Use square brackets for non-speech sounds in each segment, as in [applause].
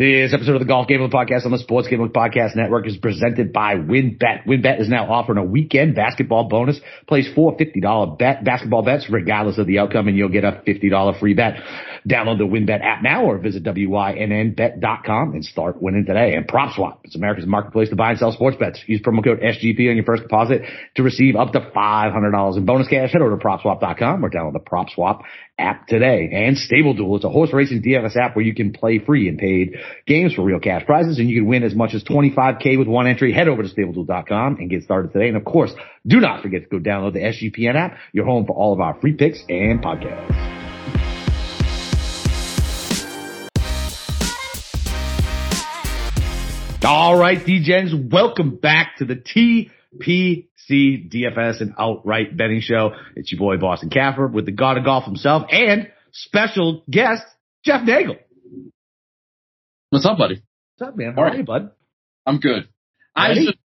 This episode of the Golf Gambling Podcast on the Sports Gambling Podcast Network is presented by WynnBET. WynnBET is now offering a weekend basketball bonus. Place four $50 bet basketball bets regardless of the outcome and you'll get a $50 free bet. Download the WynnBET app now or visit WYNNBet.com and start winning today. And PropSwap. It's America's marketplace to buy and sell sports bets. Use promo code SGP on your first deposit to receive up to $500 in bonus cash. Head over to PropSwap.com or download the PropSwap app today. And Stable Duel. It's a horse racing DFS app where you can play free and paid games for real cash prizes and you can win as much as 25k with one entry. Head over to StableDuel.com and get started today. And of course, do not forget to go download the SGPN app, your home for all of our free picks and podcasts. All right, DJs, welcome back to the TPC DFS and outright betting show. It's your boy Boston Capper with the God of Golf himself and special guest Jeff Nagel. What's up, buddy? What's up, man? How are you, bud? I'm good. I Ready? just,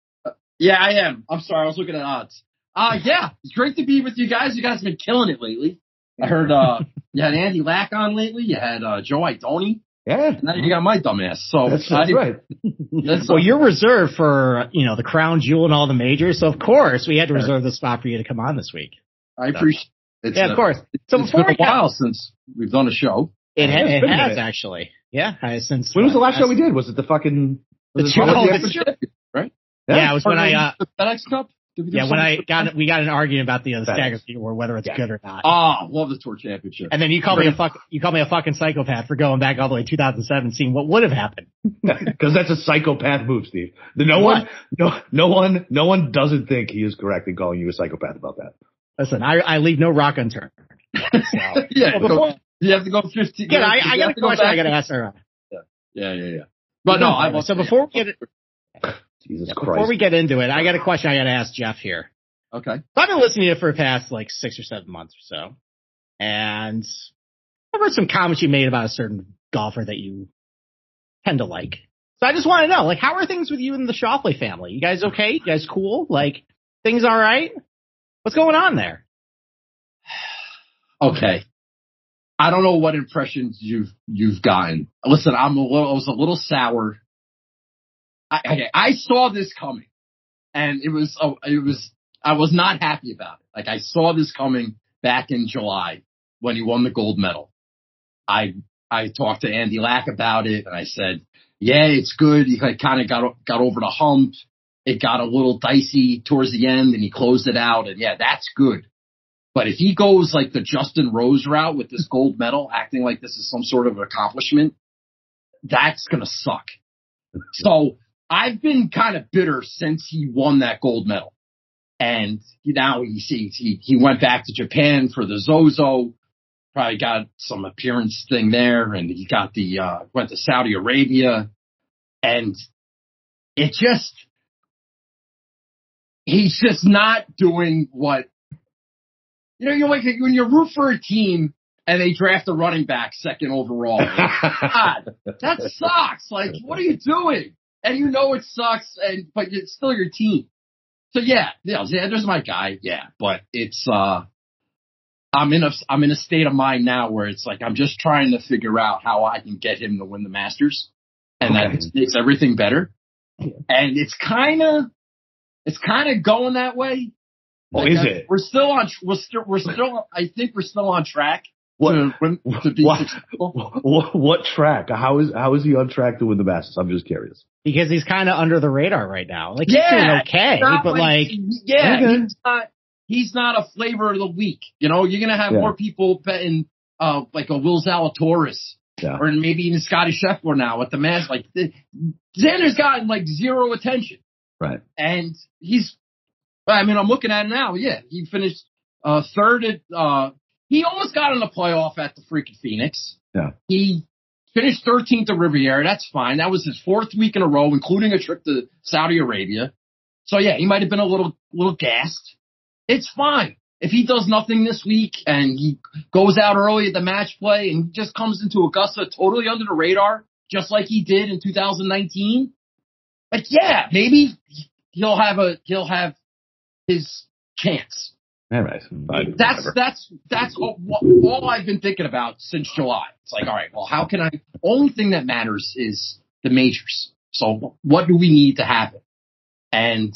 yeah, I am. I'm sorry, I was looking at odds. Uh, yeah, it's great to be with you guys. You guys have been killing it lately. I heard, uh, [laughs] you had Andy Lack on lately. You had, uh, Joe Idoni. Yeah, And now you got my dumbass. So that's, that's right. [laughs] That's, Well, you're reserved for, you know, the crown jewel and all the majors. So of course we had to reserve the spot for you to come on this week. I appreciate it's, Yeah, uh, of course. So it's before been a while since we've done a show. it, ha- Yeah, it has actually. Yeah, uh, since When was the last show we did? did? Was it the fucking? The was it two- Summer oh, Championship? the- Yeah, it was when I, uh, the FedEx Cup. Did we do yeah, when I got, we got an argument about the, uh, the Thanks. stagger fee or whether it's Yeah. good or not. Ah, love the tour championship. and then you called me a fuck, you called me a fucking psychopath for going back all the way to 2007, seeing what would have happened. [laughs] Because that's a psychopath move, Steve. The- No What? one, no, no one, no one doesn't think he is correct in calling you a psychopath about that. Listen, I, I leave no rock unturned. [laughs] So, yeah, Well, before- you have to go 15. yeah, I, I got a to go question I got to ask her. Yeah, yeah, yeah. But no, I will. so before we get it, Jesus before Christ. we get into it, I got a question I got to ask Jeff here. Okay. I've been listening to you for the past like six or seven months or so, and I've heard some comments you made about a certain golfer that you tend to like. So I just want to know, like, how are things with you and the Schauffele family? You guys okay? You guys cool? Like, things all right? What's going on there? [sighs] Okay. I don't know what impressions you've you've gotten. Listen, I'm a little I was a little sour. I okay, I saw this coming, and it was oh, it was I was not happy about it. Like I saw this coming back in July when he won the gold medal. I I talked to Andy Lack about it, and I said, "Yeah, it's good." He kind of got got over the hump. It got a little dicey towards the end, and he closed it out. And yeah, that's good. But if he goes like the Justin Rose route with this gold medal, acting like this is some sort of accomplishment, that's gonna suck. So I've been kind of bitter since he won that gold medal. And now he sees he he went back to Japan for the Zozo, probably got some appearance thing there, and he got the uh went to Saudi Arabia, and it just he's just not doing what you know. You're like when you root for a team and they draft a running back second overall. [laughs] God, that sucks. Like, what are you doing? And you know it sucks, and but it's still your team. So yeah, yeah, Xander's my guy. Yeah, but it's uh, I'm in a I'm in a state of mind now where it's like I'm just trying to figure out how I can get him to win the Masters, and Okay. that makes everything better. And it's kind of it's kind of going that way. Oh, Like, is I- it? We're still on. We're still. We're still. I think we're still on track What- to win, to be what- successful. what, what track? How is how is he on track to win the Masters? I'm just curious. Because he's kind of under the radar right now. Like, he's Yeah, doing okay, Not but like, yeah, Okay. he's not. He's not a flavor of the week. You know, you're gonna have Yeah. more people betting, uh, like a Will Zalatoris Yeah. or maybe even Scottie Scheffler now at the match. Like the, Xander's gotten like zero attention, Right. and he's. I mean, I'm looking at it now. Yeah, he finished uh, third at. Uh, he almost got in the playoff at the freaking Phoenix. Yeah. He finished 13th at Riviera. That's fine. That was his fourth week in a row, including a trip to Saudi Arabia. So yeah, he might have been a little little gassed. It's fine. If he does nothing this week and he goes out early at the match play and just comes into Augusta totally under the radar, just like he did in 2019, like yeah, maybe he'll have a he'll have his chance. All right. Fine. That's that's that's all, all I've been thinking about since July. It's like, all right, well, how can I? Only thing that matters is the majors. So what do we need to happen? And,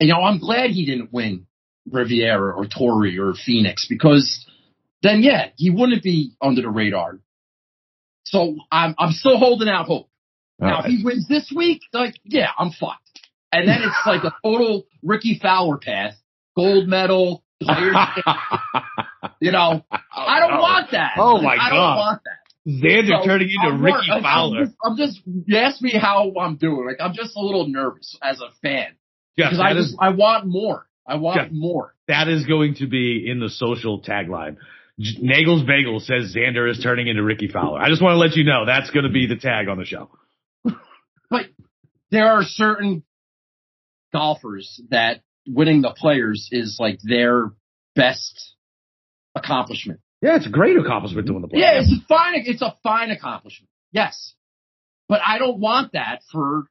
you know, I'm glad he didn't win Riviera or Torrey or Phoenix because then yeah, he wouldn't be under the radar. So I'm, I'm still holding out hope. All now, right. if he wins this week, like, yeah, I'm fucked. And then it's like a total Rickie Fowler path, gold medal, players. [laughs] you know, I don't oh, want that. Oh my I god. I don't want that. Xander so, turning into I'm Rickie more, Fowler. I'm just, I'm just, you ask me how I'm doing. Like, I'm just a little nervous as a fan. Because I just, I want more. I want more. That is going to be in the social tagline. Nagels Bagel says Xander is turning into Rickie Fowler. I just want to let you know that's going to be the tag on the show. but there are certain golfers that winning the players is like their best accomplishment. Yeah, it's a great accomplishment doing the players. Yeah, it's a fine. It's a fine accomplishment. Yes, but I don't want that for.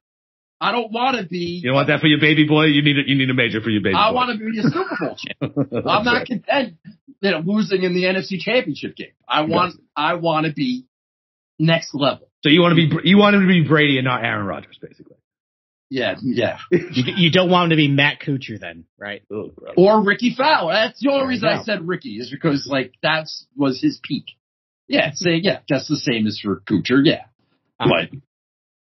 I don't want to be. You don't want that for your baby boy. You need a, you need a major for your baby. I boy. want to be a Super Bowl [laughs] champ. I'm not right. content, you know, losing in the NFC Championship game. I want. Yes. I want to be next level. So you want to be you want him to be Brady and not Aaron Rodgers, basically. Yeah, yeah. [laughs] you, you, don't want him to be Matt Kuchar then, right? Or Rickie Fowler. That's the only reason I said Rickie is because like that was his peak. Yeah, say yeah, that's the same as for Kuchar. Yeah, um, but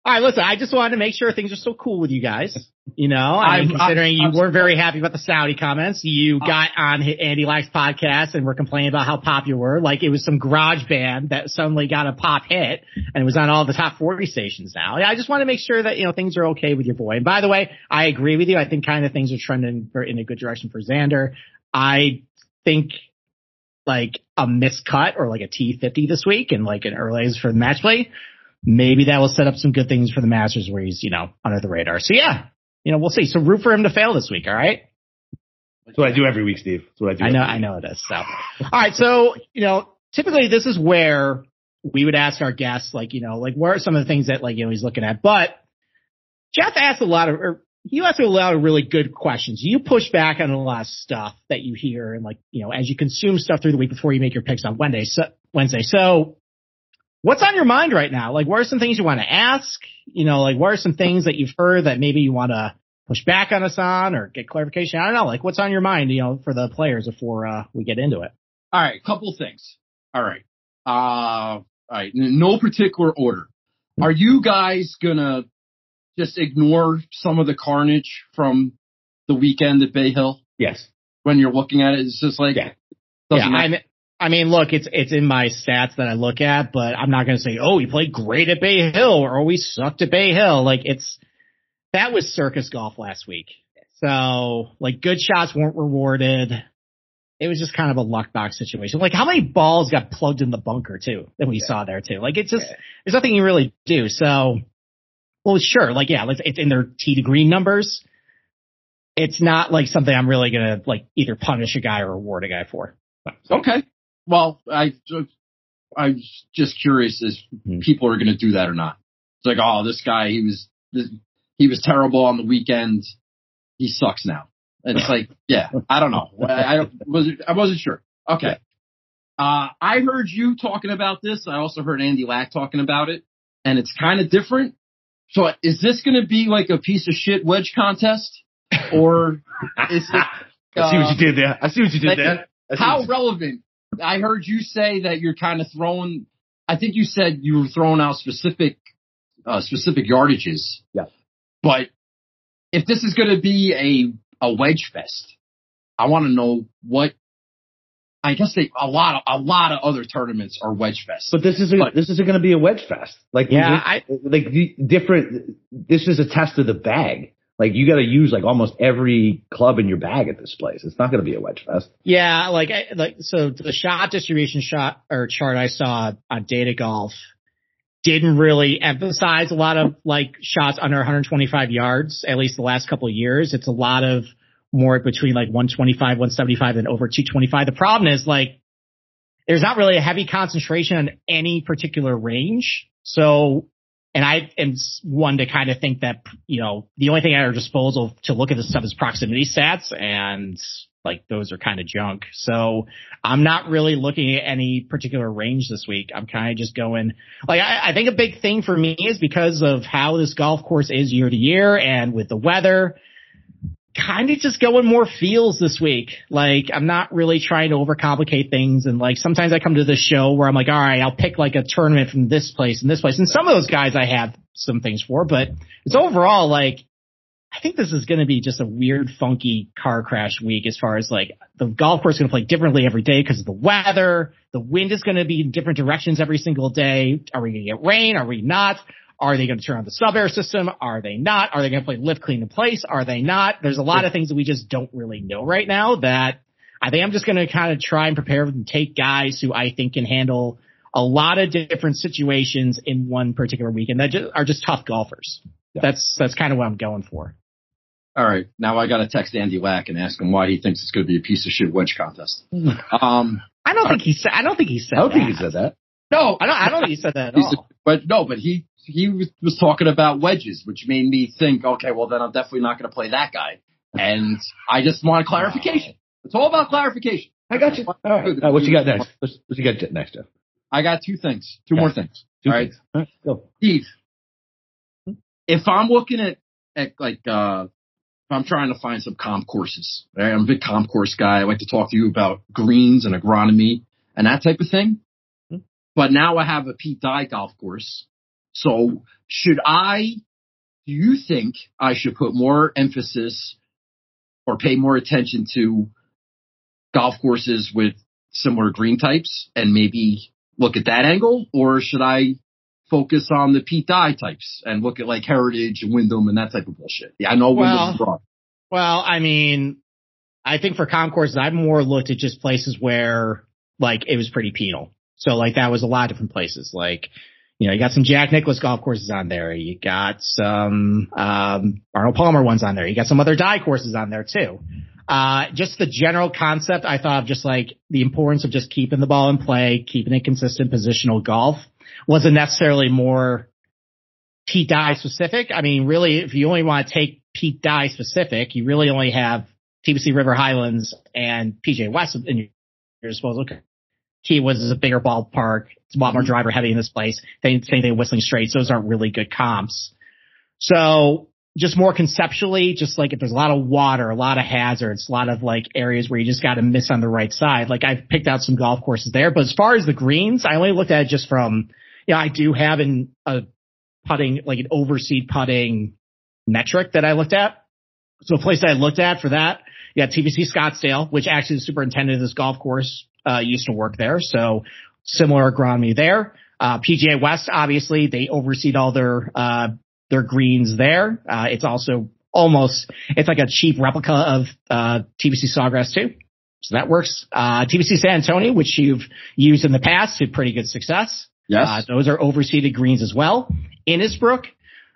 all right, listen, I just wanted to make sure things are still cool with you guys. You know, I mean, considering I'm, I'm, you weren't very happy about the Saudi comments, you uh, got on Andy Lack's podcast and were complaining about how pop you were. Like it was some garage band that suddenly got a pop hit and it was on all the top 40 stations now. I just want to make sure that, you know, things are okay with your boy. And by the way, I agree with you. I think kind of things are trending for, in a good direction for Xander. I think like a miscut or like a T50 this week and like an early for the match play maybe that will set up some good things for the Masters where he's, you know, under the radar. So yeah, you know, we'll see. So root for him to fail this week. All right. That's what I do every week, Steve. That's what I do. I know, I know it is. So, all right. So, you know, typically this is where we would ask our guests, like, you know, like, what are some of the things that, like, you know, he's looking at? But Jeff asked a lot of, or you asked a lot of really good questions. You push back on a lot of stuff that you hear and like, you know, as you consume stuff through the week before you make your picks on Wednesday. So, Wednesday. So what's on your mind right now? Like, what are some things you want to ask? You know, like, what are some things that you've heard that maybe you want to push back on us on or get clarification? I don't know. Like, what's on your mind, you know, for the players before uh, we get into it? All right, couple things. All right. Uh, all right. No particular order. Are you guys gonna just ignore some of the carnage from the weekend at Bay Hill? Yes. When you're looking at it, it's just like, yeah. yeah, I I mean, look, it's it's in my stats that I look at, but I'm not going to say, oh, he played great at Bay Hill or oh, we sucked at Bay Hill. Like it's that was circus golf last week. So like good shots weren't rewarded. It was just kind of a luck box situation. Like how many balls got plugged in the bunker too that we yeah. saw there too? Like it's just yeah. there's nothing you really do. So well, sure, like yeah, it's in their tee to green numbers. It's not like something I'm really gonna like either punish a guy or reward a guy for. Okay. Well, I I'm just curious if mm-hmm. people are going to do that or not. It's like, oh, this guy, he was he was terrible on the weekend. He sucks now. And it's [laughs] like, yeah, I don't know. I, I wasn't I wasn't sure. Okay. Uh, I heard you talking about this. I also heard Andy Lack talking about it, and it's kind of different. So, is this going to be like a piece of shit wedge contest, or [laughs] is it? Uh, I see what you did there. I see what you did like, there. How relevant I heard you say that you're kind of throwing. I think you said you were throwing out specific uh, specific yardages. Yeah. But if this is going to be a a wedge fest, I want to know what. I guess they a lot of a lot of other tournaments are wedge fest. But this isn't but, this isn't going to be a wedge fest. Like yeah, I, like different. This is a test of the bag. Like you got to use like almost every club in your bag at this place. It's not going to be a wedge fest. Yeah, like like so the shot distribution shot or chart I saw on Data Golf didn't really emphasize a lot of like shots under 125 yards. At least the last couple of years, it's a lot of more between like 125, 175, and over 225. The problem is like there's not really a heavy concentration on any particular range. So and I am one to kind of think that, you know, the only thing at our disposal to look at this stuff is proximity stats and like those are kind of junk. So I'm not really looking at any particular range this week. I'm kind of just going like I, I think a big thing for me is because of how this golf course is year to year and with the weather kind of just going more feels this week. Like I'm not really trying to overcomplicate things. And like sometimes I come to this show where I'm like, all right, I'll pick like a tournament from this place and this place. And some of those guys I have some things for, but it's overall like, I think this is going to be just a weird, funky car crash week as far as like the golf course is going to play differently every day because of the weather. The wind is going to be in different directions every single day. Are we going to get rain? Are we not? Are they going to turn on the sub air system? Are they not? Are they going to play lift clean in place? Are they not? There's a lot of things that we just don't really know right now that I think I'm just going to kind of try and prepare and take guys who I think can handle a lot of different situations in one particular weekend that just, are just tough golfers. Yeah. That's, that's kind of what I'm going for. All right. Now I got to text Andy Lack and ask him why he thinks it's going to be a piece of shit wedge contest. [laughs] Um, I don't think he said, I don't think he said I don't that. think he said that. No, I don't, I don't think he said that at all. But no, but he, he was, was talking about wedges, which made me think, okay, well then I'm definitely not going to play that guy. And I just want clarification. It's all about clarification. I got you. All right. All right what you got next? What you got next, Jeff? I got two things. Two okay. more things. Two all right. Things. All right. Go. Steve, if I'm looking at, at like, uh, if I'm trying to find some comp courses, right? I'm a big comp course guy. I like to talk to you about greens and agronomy and that type of thing. But now I have a Pete Dye golf course so should I, do you think I should put more emphasis or pay more attention to golf courses with similar green types and maybe look at that angle? Or should I focus on the Pete Dye types and look at like Heritage and Wyndham and that type of bullshit? Yeah, I know well, Wyndham's broad. Well, I mean, I think for comp courses, I've more looked at just places where like it was pretty penal. So like that was a lot of different places. Like you know, you got some Jack Nicklaus golf courses on there. You got some um, Arnold Palmer ones on there. You got some other Dye courses on there too. Uh, just the general concept, I thought of just like the importance of just keeping the ball in play, keeping it consistent positional golf wasn't necessarily more Pete Dye specific. I mean, really, if you only want to take Pete Dye specific, you really only have TPC River Highlands and PGA West in your disposal. He was a bigger ballpark. It's a lot more mm-hmm. driver heavy in this place. They same thing Whistling Straits. Those aren't really good comps. So just more conceptually, just like if there's a lot of water, a lot of hazards, a lot of like areas where you just got to miss on the right side. Like I've picked out some golf courses there, but as far as the greens, I only looked at it just from, yeah, you know, I do have in a putting, like an overseed putting metric that I looked at. So a place that I looked at for that, yeah, TPC Scottsdale, which actually the superintendent of this golf course uh, used to work there. So similar agronomy there. Uh, PGA West, obviously, they oversee all their, uh, their greens there. Uh, it's also almost, it's like a cheap replica of, uh, TPC Sawgrass too. So that works. Uh, TPC San Antonio, which you've used in the past to pretty good success. Yes. Uh, those are overseeded greens as well. Innisbrook,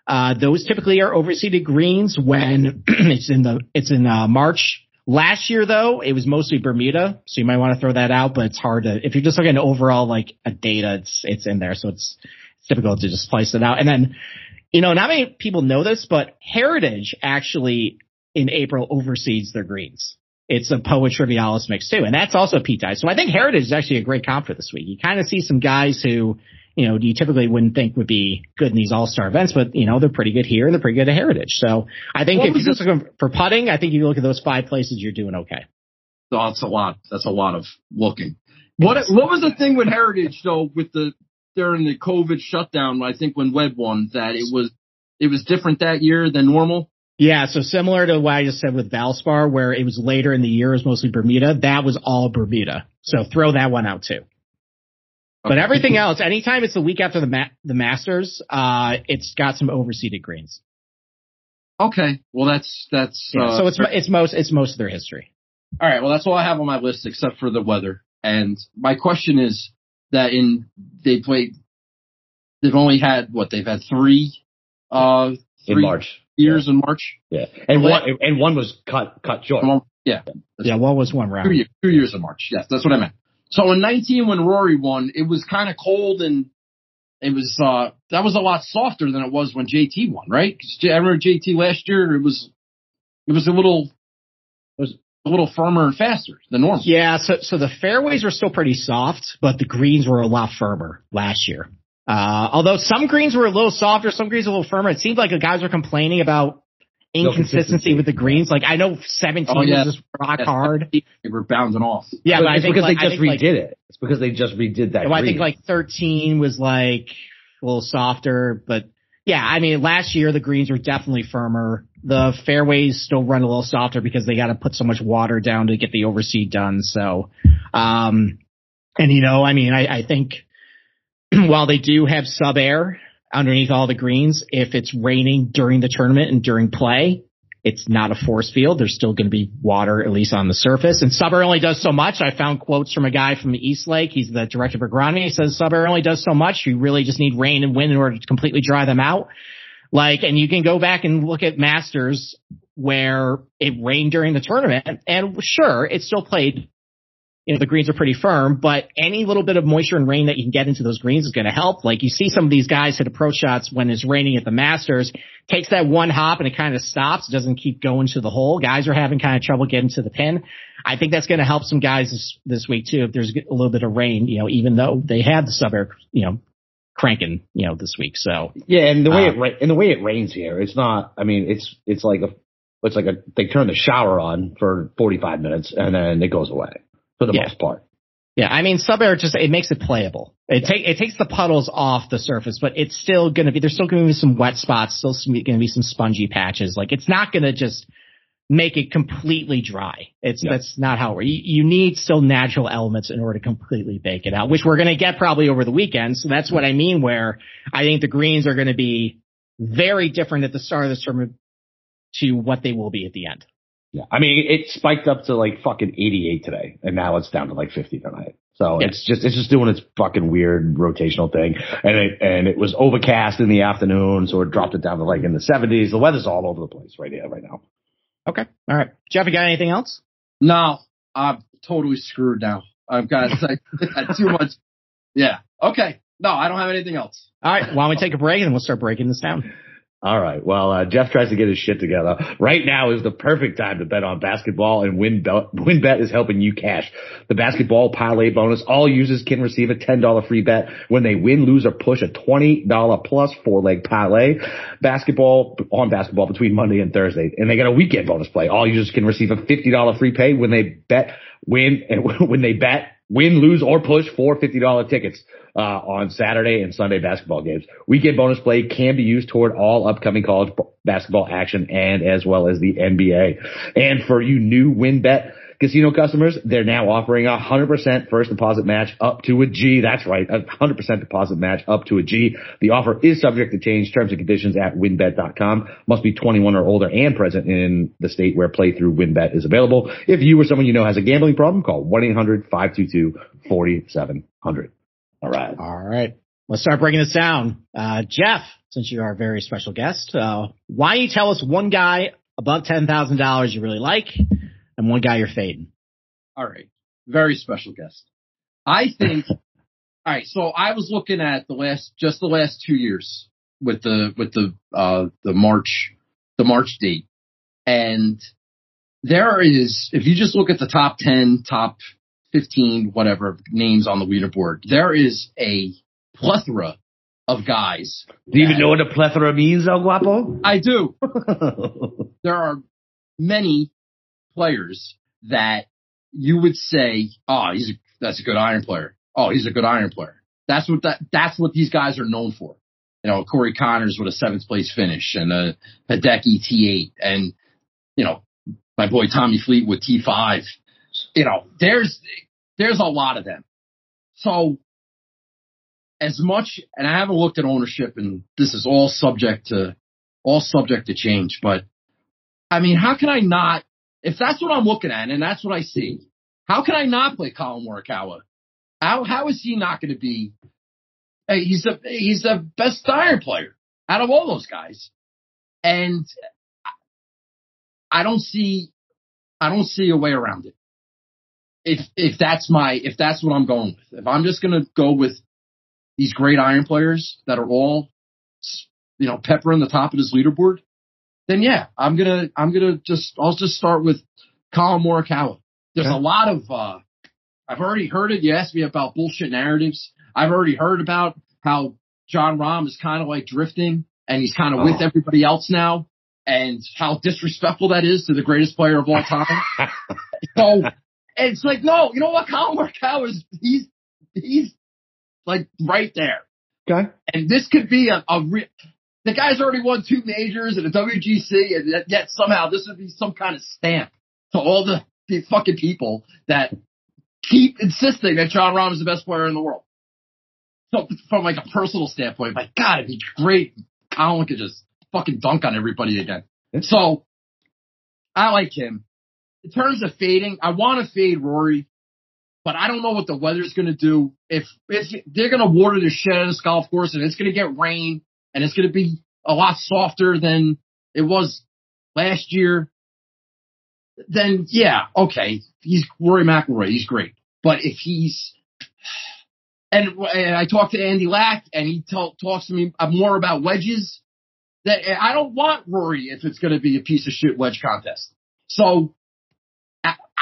uh, those typically are overseeded greens when [clears throat] it's in the, it's in, uh, March Last year though, it was mostly Bermuda, so you might want to throw that out, but it's hard to, if you're just looking at overall like a data, it's, it's in there, so it's, it's difficult to just slice it out. And then, you know, not many people know this, but Heritage actually in April oversees their greens. It's a Poa Trivialis mix too, and that's also Pete Dye. So I think Heritage is actually a great comp for this week. You kind of see some guys who you know, you typically wouldn't think would be good in these all-star events, but you know, they're pretty good here and they're pretty good at Heritage. So I think what if you're just looking for putting, I think you look at those five places, you're doing okay. So that's a lot. That's a lot of looking. What what was the thing with Heritage though with the during the COVID shutdown? I think when Webb won that it was it was different that year than normal. Yeah, so similar to what I just said with Valspar, where it was later in the year, it was mostly Bermuda. That was all Bermuda. So throw that one out too. But everything else, anytime it's the week after the ma- the Masters, uh, it's got some overseeded greens. Okay, well that's that's yeah, uh, so it's it's most it's most of their history. All right, well that's all I have on my list except for the weather. And my question is that in they played, they've only had what they've had three, uh, three in March years yeah. in March. Yeah, and one and one was cut cut short. One, yeah, yeah, one was one round. Two, years, two years in March. Yes, that's what I meant. So in 19, when Rory won, it was kind of cold and it was, uh, that was a lot softer than it was when JT won, right? I remember JT last year, it was, it was a little, it was, a little firmer and faster than normal. Yeah, so so the fairways were still pretty soft, but the greens were a lot firmer last year. Uh, although some greens were a little softer, some greens a little firmer. It seemed like the guys were complaining about inconsistency with the greens. Like I know 17 oh, yeah. was just rock hard. They were bouncing off. Yeah, but, but I think because like, they just redid like, it. It's because they just redid that. Well, I think like 13 was like a little softer, but yeah, I mean last year the greens were definitely firmer. The fairways still run a little softer because they got to put so much water down to get the overseed done. So, um, and you know, I mean, I, I think [clears throat] while they do have sub air underneath all the greens, if it's raining during the tournament and during play, it's not a force field. There's still going to be water, at least on the surface. And sub only does so much. I found quotes from a guy from East Lake. He's the director of agronomy. He says sub only does so much. You really just need rain and wind in order to completely dry them out. Like, and you can go back and look at Masters where it rained during the tournament and sure, it still played you know, the greens are pretty firm, but any little bit of moisture and rain that you can get into those greens is going to help. Like you see some of these guys hit approach shots when it's raining at the Masters, takes that one hop and it kind of stops, doesn't keep going to the hole. Guys are having kind of trouble getting to the pin. I think that's going to help some guys this, this week too if there's a little bit of rain, you know, even though they had the sub air, you know, cranking, you know, this week. So yeah, and the way uh, it and the way it rains here, it's not. I mean, it's it's like a it's like a they turn the shower on for 45 minutes and then it goes away for the yeah. most part. Yeah, I mean, sub air just it makes it playable. It take it takes the puddles off the surface, but it's still going to be there's still going to be some wet spots, still going to be some spongy patches. Like it's not going to just make it completely dry. It's yeah. that's not how it you, you need still natural elements in order to completely bake it out, which we're going to get probably over the weekend. So that's what I mean. Where I think the greens are going to be very different at the start of the tournament to what they will be at the end. Yeah, I mean, it spiked up to like fucking 88 today, and now it's down to like 50 tonight. So yeah. it's just it's just doing its fucking weird rotational thing, and it and it was overcast in the afternoon, so it dropped it down to like in the 70s. The weather's all over the place right here, right now. Okay, all right, Jeff, you got anything else? No, I'm totally screwed now. I've got [laughs] like, too much. Yeah. Okay. No, I don't have anything else. All right. Why don't we take a break and we'll start breaking this down. All right. Well, uh, Jeff tries to get his shit together. Right now is the perfect time to bet on basketball and WynnBET, WynnBET is helping you cash. The basketball parlay bonus. All users can receive a $10 free bet when they win, lose, or push a $20 plus four leg parlay. Basketball on basketball between Monday and Thursday. And they got a weekend bonus play. All users can receive a $50 free pay when they bet, win, and [laughs] when they bet win, lose, or push for $50 tickets uh, on Saturday and Sunday basketball games. Weekend bonus play can be used toward all upcoming college basketball action and as well as the NBA. And for you new WynnBET Casino customers, they're now offering a 100% first deposit match up to a G. That's right, a 100% deposit match up to a G. The offer is subject to change. Terms and conditions at WynnBET.com. Must be 21 or older and present in the state where playthrough winbet is available. If you or someone you know has a gambling problem, call 1-800-522-4700. All right. All right. Let's start breaking this down. Uh, Jeff, since you are a very special guest, uh, why don't you tell us one guy above $10,000 you really like and one guy you're fading. All right. Very special guest. I think, all right. So I was looking at the last, just the last two years with the, with the, uh, the March, the March date. And there is, if you just look at the top 10, top 15, whatever names on the leaderboard, there is a plethora of guys. Do you even know what a plethora means, El Guapo? [laughs] I do. [laughs] there are many players that you would say, oh, he's a, that's a good iron player. Oh, he's a good iron player. That's what that, that's what these guys are known for. You know, Corey Conners with a seventh place finish and a Hideki T8 and, you know, my boy Tommy Fleet with T5. You know, there's, there's a lot of them. So as much, and I haven't looked at ownership and this is all subject to, all subject to change, but I mean, how can I not if that's what I'm looking at and that's what I see, how can I not play Collin Morikawa? How how is he not going to be? He's the he's the best iron player out of all those guys, and I don't see I don't see a way around it. If if that's my if that's what I'm going with, if I'm just going to go with these great iron players that are all you know peppering the top of this leaderboard, then yeah, I'm gonna I'm gonna just I'll just start with Collin Morikawa. There's a lot of, uh, I've already heard it. You asked me about bullshit narratives. I've already heard about how Jon Rahm is kind of like drifting and he's kind of with Oh. everybody else now and how disrespectful that is to the greatest player of all time. [laughs] so it's like, no, you know what? Collin Morikawa is, he's, he's like right there. Okay. And this could be a, a re- the guy's already won two majors and a WGC, and yet- somehow this would be some kind of stamp to all the, the fucking people that keep insisting that Jon Rahm is the best player in the world. So from like a personal standpoint, my God, it'd be great. Collin could just fucking dunk on everybody again. So I like him. In terms of fading, I want to fade Rory, but I don't know what the weather's going to do. If if they're going to water the shit out of this golf course and it's going to get rain and it's going to be a lot softer than it was last year, then yeah, okay, he's Rory McIlroy, he's great. But if he's and, and I talked to Andy Lack and he t- talks to me more about wedges. That I don't want Rory if it's going to be a piece of shit wedge contest. So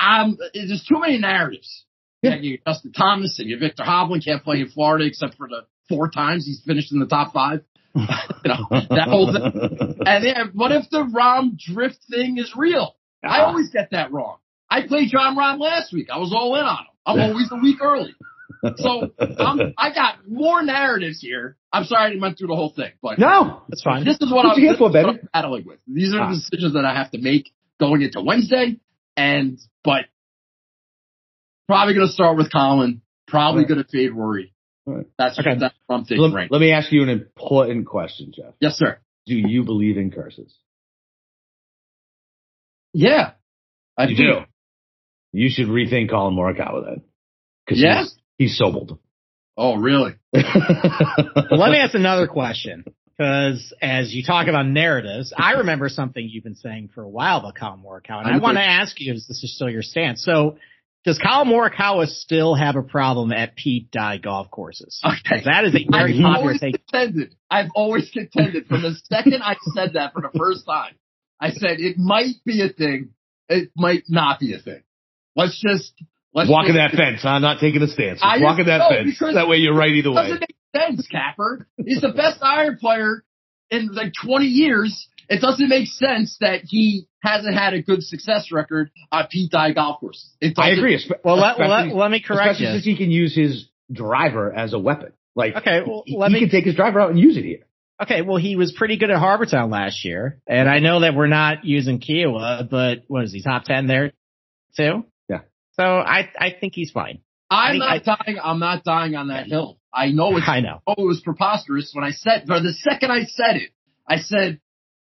I'm there's too many narratives. Yeah. Yeah. You Justin Thomas and you Viktor Hovland can't play in Florida except for the four times he's finished in the top five. [laughs] you know that whole thing. And then what if the Rahm drift thing is real? I Ah. always get that wrong. I played Jon Rahm last week. I was all in on him. I'm always a week early. So I'm, I got more narratives here. I'm sorry I didn't went through the whole thing, but no, That's fine. this is what What I'm, you this for, is what? I'm battling with. These are Ah. the decisions that I have to make going into Wednesday, and but probably going to start with Collin. Probably Right. going to fade Rory. Right. That's, Okay. that's what I'm thinking let, right. let me ask you an important question, Jeff. Yes, sir. Do you believe in curses? Yeah, I You do. You should rethink Collin Morikawa then. Because Yeah? he's, he's so bold. Oh, really? Well, [laughs] let me ask another question. Because as you talk about narratives, I remember something you've been saying for a while about Collin Morikawa, and I want to ask you if this is still your stance. So, does Collin Morikawa still have a problem at Pete Dye golf courses? Okay. That is a very I've popular take. contended. I've always contended from the second I said that for the first time. I said it might be a thing. It might not be a thing. Let's just let's walking that fence, huh? Not taking a stance. Just walking that fence. That way you're right either It way. doesn't make sense, Capper. He's the best iron player in like 20 years. It doesn't make sense that he hasn't had a good success record on Pete Dye golf courses. It I agree. Well, let, let, let me correct especially you. since he can use his driver as a weapon. Like, Okay, well, he, let he me- can take his driver out and use it here. Okay, well, he was pretty good at Harbour Town last year, and I know that we're not using Kiawah, but what is he top ten there too? Yeah. So I I think he's fine. I'm I- not dying. I'm not dying on that hill. I know it's I know. oh, it was preposterous when I said, but the second I said it, I said,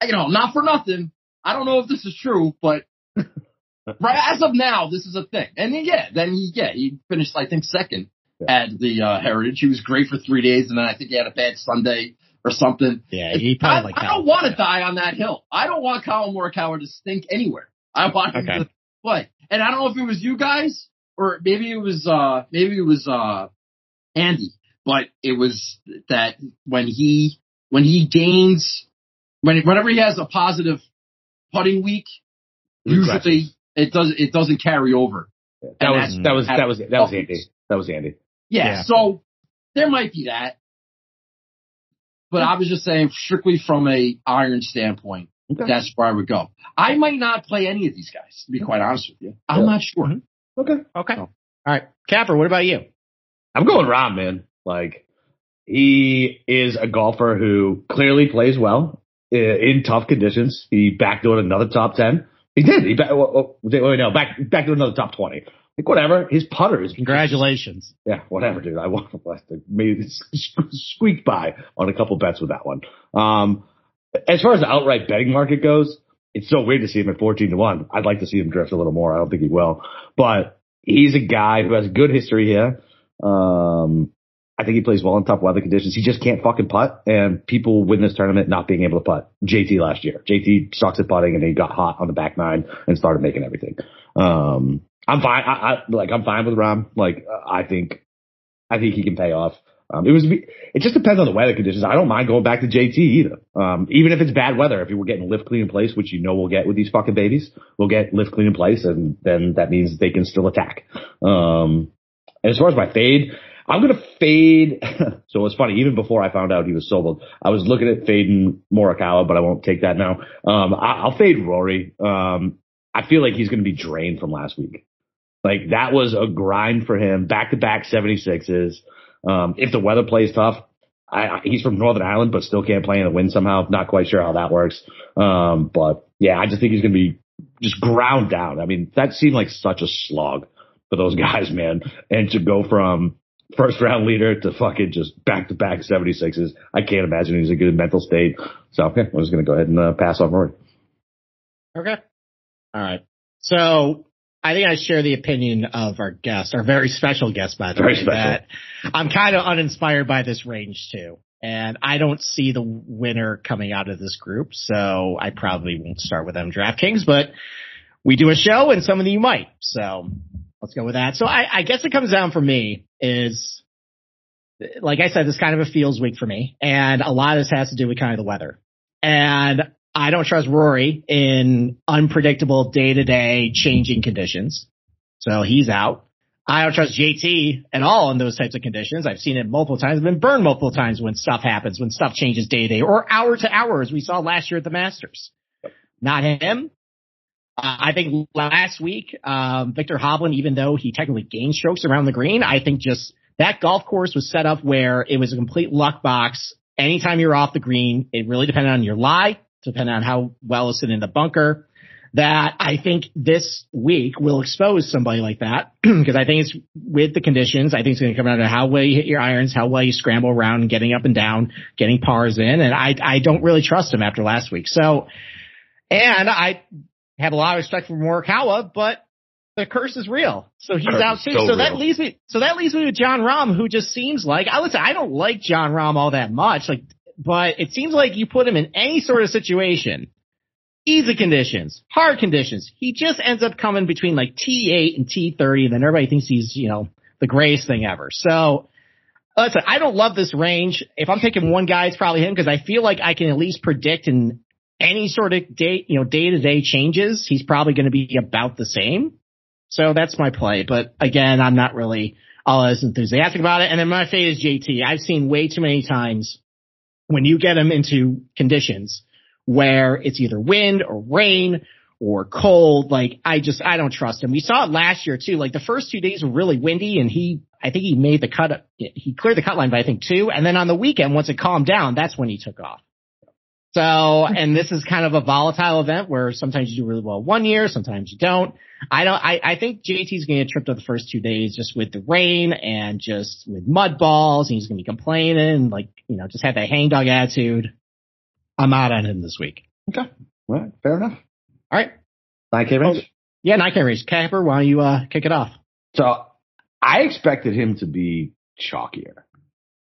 you know, not for nothing. I don't know if this is true, but [laughs] right as of now, this is a thing. And then, yeah, then he, yeah, he finished, I think, second at the uh, Heritage. He was great for three days, and then I think he had a bad Sunday or something. Yeah, he I, probably like I don't want to die on that hill. I don't want Collin Morikawa to stink anywhere. I want him Okay. to play. And I don't know if it was you guys or maybe it was uh maybe it was uh Andy, but it was that when he when he gains when whenever he has a positive putting week, usually it does it doesn't carry over. That And was that was that was that was Andy. That was Andy. Yeah, Yeah. so there might be that. But I was just saying strictly from a iron standpoint, Okay. that's where I would go. I might not play any of these guys, to be quite honest with you. I'm Yeah. not sure. Mhm. Okay. Okay. So. All right, Capper, what about you? I'm going Rahm, man. Like he is a golfer who clearly plays well in tough conditions. He backdoored another top ten. He did. He back, well, well, wait, no, back backdoored another top twenty. Like whatever. His putter is Congratulations. Yeah, whatever, dude. I [laughs] want maybe squeaked by on a couple bets with that one. Um, as far as the outright betting market goes, it's so weird to see him at 14 to 1. I'd like to see him drift a little more. I don't think he will, but he's a guy who has good history here. Um, I think he plays well in tough weather conditions. He just can't fucking putt, and people win this tournament not being able to putt. JT last year, JT sucks at putting, and he got hot on the back nine and started making everything. Um, I'm fine. I, I like I'm fine with Rahm. Like I think, I think he can pay off. Um, it was, it just depends on the weather conditions. I don't mind going back to JT either. Um, even if it's bad weather, if you were getting lift clean in place, which you know we'll get with these fucking babies, we'll get lift clean in place and then that means they can still attack. Um, as far as my fade, I'm to fade. [laughs] so it's funny, even before I found out he was sold, I was looking at fading Morikawa, but I won't take that now. Um, I, will fade Rory. Um, I feel like he's to be drained from last week. Like that was a grind for him, back to back 76s. Um, if the weather plays tough, I, he's from Northern Ireland, but still can't play in the wind somehow. Not quite sure how that works. Um, but yeah, I just think he's going to be just ground down. I mean, that seemed like such a slog for those [laughs] guys, man. And to go from first round leader to fucking just back to back 76s, I can't imagine he's in a good mental state. So okay, I'm just going to go ahead and uh, pass on Rory. Okay. All right. So I think I share the opinion of our guest, our very special guest, by the very way, special. that I'm kind of uninspired by this range too. And I don't see the winner coming out of this group, so I probably won't start with them DraftKings, but we do a show and some of you might. So let's go with that. So I, I guess it comes down for me is, like I said, this kind of a feels week for me. And a lot of this has to do with kind of the weather. And I don't trust Rory in unpredictable day to day changing conditions. So he's out. I don't trust JT at all in those types of conditions. I've seen it multiple times. I've been burned multiple times when stuff happens, when stuff changes day to day or hour to hour, as we saw last year at the Masters. Not him. Uh, I think last week, um, Viktor Hovland, even though he technically gained strokes around the green, I think just that golf course was set up where it was a complete luck box. Anytime you're off the green, it really depended on your lie, depending on how well is it's in the bunker, that I think this week will expose somebody like that [clears throat] because I think it's with the conditions. I think it's going to come down to how well you hit your irons, how well you scramble around, getting up and down, getting pars in, and I I don't really trust him after last week. So, and I have a lot of respect for Morikawa, but the curse is real. So he's out too. So, so that leaves me. So that leaves me with Jon Rahm, who just seems like I listen. I don't like Jon Rahm all that much. Like but it seems like you put him in any sort of situation, easy conditions, hard conditions, he just ends up coming between like T8 and T30, and then everybody thinks he's, you know, the greatest thing ever. So, listen, I don't love this range. If I'm picking one guy, it's probably him because I feel like I can at least predict in any sort of day, you know, day to day changes, he's probably going to be about the same. So that's my play. But again, I'm not really all as enthusiastic about it. And then my fate is JT. I've seen way too many times when you get them into conditions where it's either wind or rain or cold, like I just, I don't trust him. We saw it last year too. Like the first two days were really windy and he, I think he made the cut, he cleared the cut line by I think two. And then on the weekend, once it calmed down, that's when he took off. So, and this is kind of a volatile event where sometimes you do really well one year, sometimes you don't. I don't, I, I think JT's going to get tripped up the first two days just with the rain and just with mud balls and he's going to be complaining, like, you know, just have that hangdog attitude. I'm out on him this week. Okay. All right. Fair enough. All right. 9K range? Oh, yeah, 9K range. Capper, why don't you, uh, kick it off? So I expected him to be chalkier,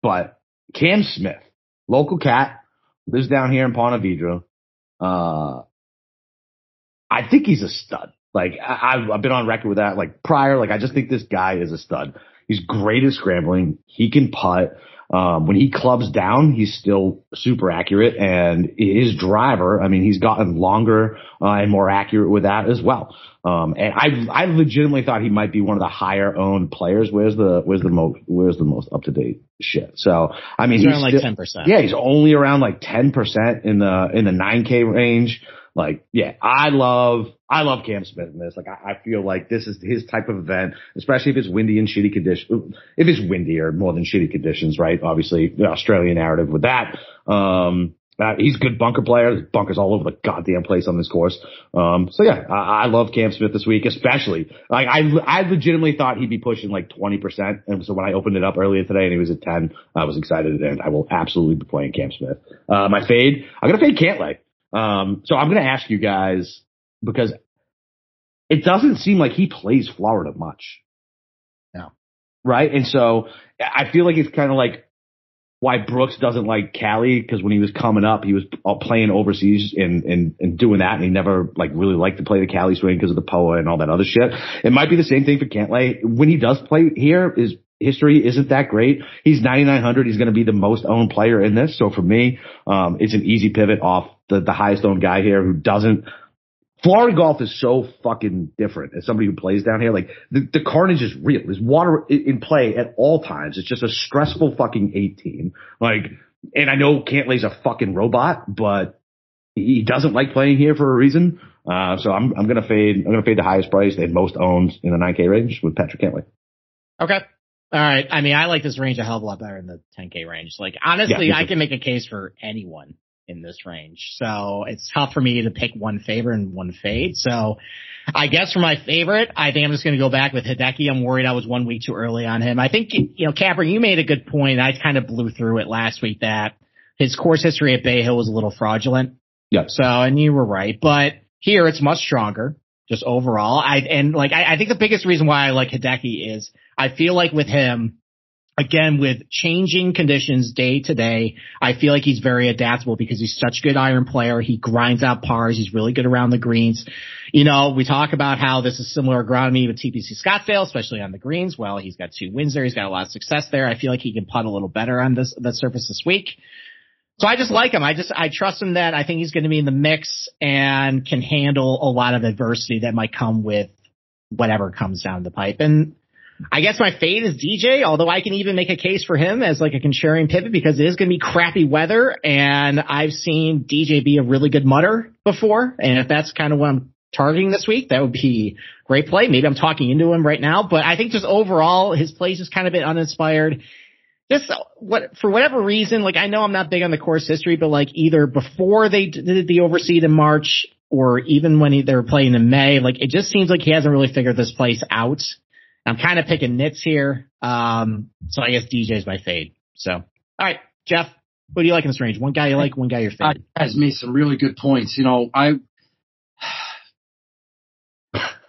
but Cam Smith, local cat, lives down here in Ponte Vedra. Uh, I think he's a stud. Like I, I've been on record with that. Like prior, like I just think this guy is a stud. He's great at scrambling. He can putt. Um, when he clubs down, he's still super accurate and his driver, I mean, he's gotten longer, uh, and more accurate with that as well. Um, and I, I legitimately thought he might be one of the higher owned players. Where's the, where's the most, where's the most up to date shit? So, I mean, he's, he's around still, like 10%. Yeah, he's only around like 10% in the, in the 9K range. Like, yeah, I love, I love Cam Smith in this. Like, I, I, feel like this is his type of event, especially if it's windy and shitty conditions. If it's windy or more than shitty conditions, right? Obviously, the Australian narrative with that. Um, uh, he's a good bunker player. There's bunkers all over the goddamn place on this course. Um, so yeah, I, I love Cam Smith this week, especially. Like I, I legitimately thought he'd be pushing like 20%. And so when I opened it up earlier today and he was at 10, I was excited and I will absolutely be playing Cam Smith. Uh, my fade, I'm going to fade Cantlay. Um, so I'm going to ask you guys because it doesn't seem like he plays Florida much. No. Right. And so I feel like it's kind of like why Brooks doesn't like Cali because when he was coming up, he was playing overseas and, and, and doing that. And he never like really liked to play the Cali swing because of the POA and all that other shit. It might be the same thing for Cantlay. When he does play here is history isn't that great. He's 9,900. He's going to be the most owned player in this. So for me, um, it's an easy pivot off the, the highest owned guy here who doesn't Florida golf is so fucking different as somebody who plays down here. Like the, the carnage is real. There's water in play at all times. It's just a stressful fucking 18. Like, and I know Cantlay's a fucking robot, but he doesn't like playing here for a reason. Uh, so I'm, I'm going to fade, I'm going to fade the highest price and most owned in the 9K range with Patrick Cantlay. Okay. All right. I mean, I like this range a hell of a lot better than the 10K range. Like, honestly, yeah, I can make a case for anyone in this range. So it's tough for me to pick one favorite and one fade. So I guess for my favorite, I think I'm just going to go back with Hideki. I'm worried I was one week too early on him. I think, you know, Capper, you made a good point. I kind of blew through it last week that his course history at Bay Hill was a little fraudulent. Yeah. So, and you were right, but here it's much stronger just overall. I, and like, I, I think the biggest reason why I like Hideki is I feel like with him, again, with changing conditions day to day, I feel like he's very adaptable because he's such a good iron player. He grinds out pars. He's really good around the greens. You know, we talk about how this is similar agronomy with TPC Scottsdale, especially on the greens. Well, he's got two wins there. He's got a lot of success there. I feel like he can putt a little better on this, surface this week. So I just like him. I just, I trust him that I think he's going to be in the mix and can handle a lot of adversity that might come with whatever comes down the pipe. And I guess my fade is DJ, although I can even make a case for him as like a contrarian pivot because it is going to be crappy weather and I've seen DJ be a really good mutter before. And if that's kind of what I'm targeting this week, that would be great play. Maybe I'm talking into him right now, but I think just overall his plays is kind of been uninspired. Just uh, what, for whatever reason, like I know I'm not big on the course history, but like either before they did the overseed in March or even when he, they were playing in May, like it just seems like he hasn't really figured this place out. I'm kind of picking nits here. Um, so I guess DJ is my fade. So, all right, Jeff, what do you like in this range? One guy you like, one guy you're fade. Has made some really good points. You know, I,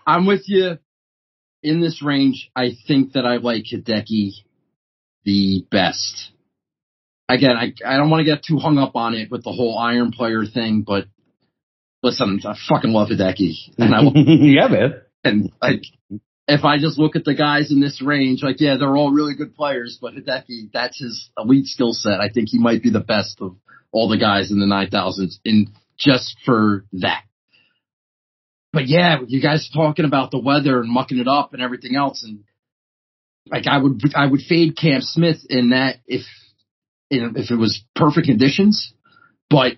I'm with you in this range. I think that I like Hideki the best. Again, I, I don't want to get too hung up on it with the whole iron player thing, but listen, I fucking love Hideki. [laughs] And I, yeah, man. And like, if I just look at the guys in this range, like, yeah, they're all really good players, but Hideki, that's his elite skill set. I think he might be the best of all the guys in the 9000s in just for that. But yeah, you guys talking about the weather and mucking it up and everything else. And like, I would, I would fade Cam Smith in that if, if it was perfect conditions. But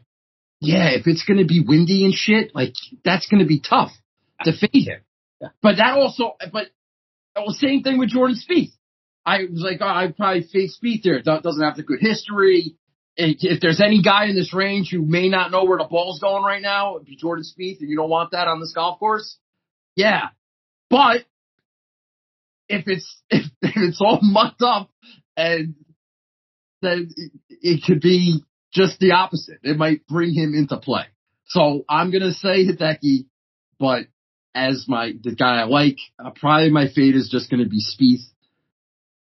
yeah, if it's going to be windy and shit, like, that's going to be tough to fade him. But that also, but well, same thing with Jordan Spieth. I was like, oh, I'd probably face Spieth there. Doesn't have the good history. If there's any guy in this range who may not know where the ball's going right now, it'd be Jordan Spieth, and you don't want that on this golf course. Yeah, but if it's [laughs] if it's all mucked up, and then it could be just the opposite. It might bring him into play. So I'm gonna say Hideki, but as my the guy I like. Uh, probably my fade is just going to be Spieth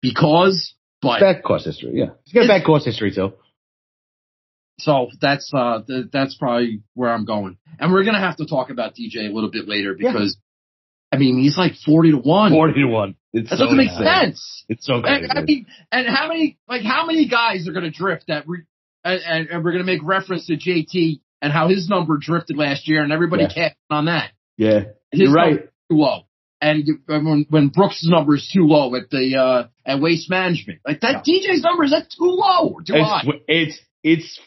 because, but bad course history. Yeah, he's got bad course history too. So that's uh th- that's probably where I'm going, and we're gonna have to talk about DJ a little bit later because. Yeah. I mean, he's like forty to one. Forty to one. It that so doesn't make sense. It's so crazy. And, I mean, and how many like how many guys are going to drift that? Re- and, and, we're going to make reference to JT and how his number drifted last year, and everybody yeah. capped on that. Yeah. His You're right. Too low. And when, when Brooks' number is too low at the uh, at Waste Management, like that DJ's number is that too low too it's, high? It's it's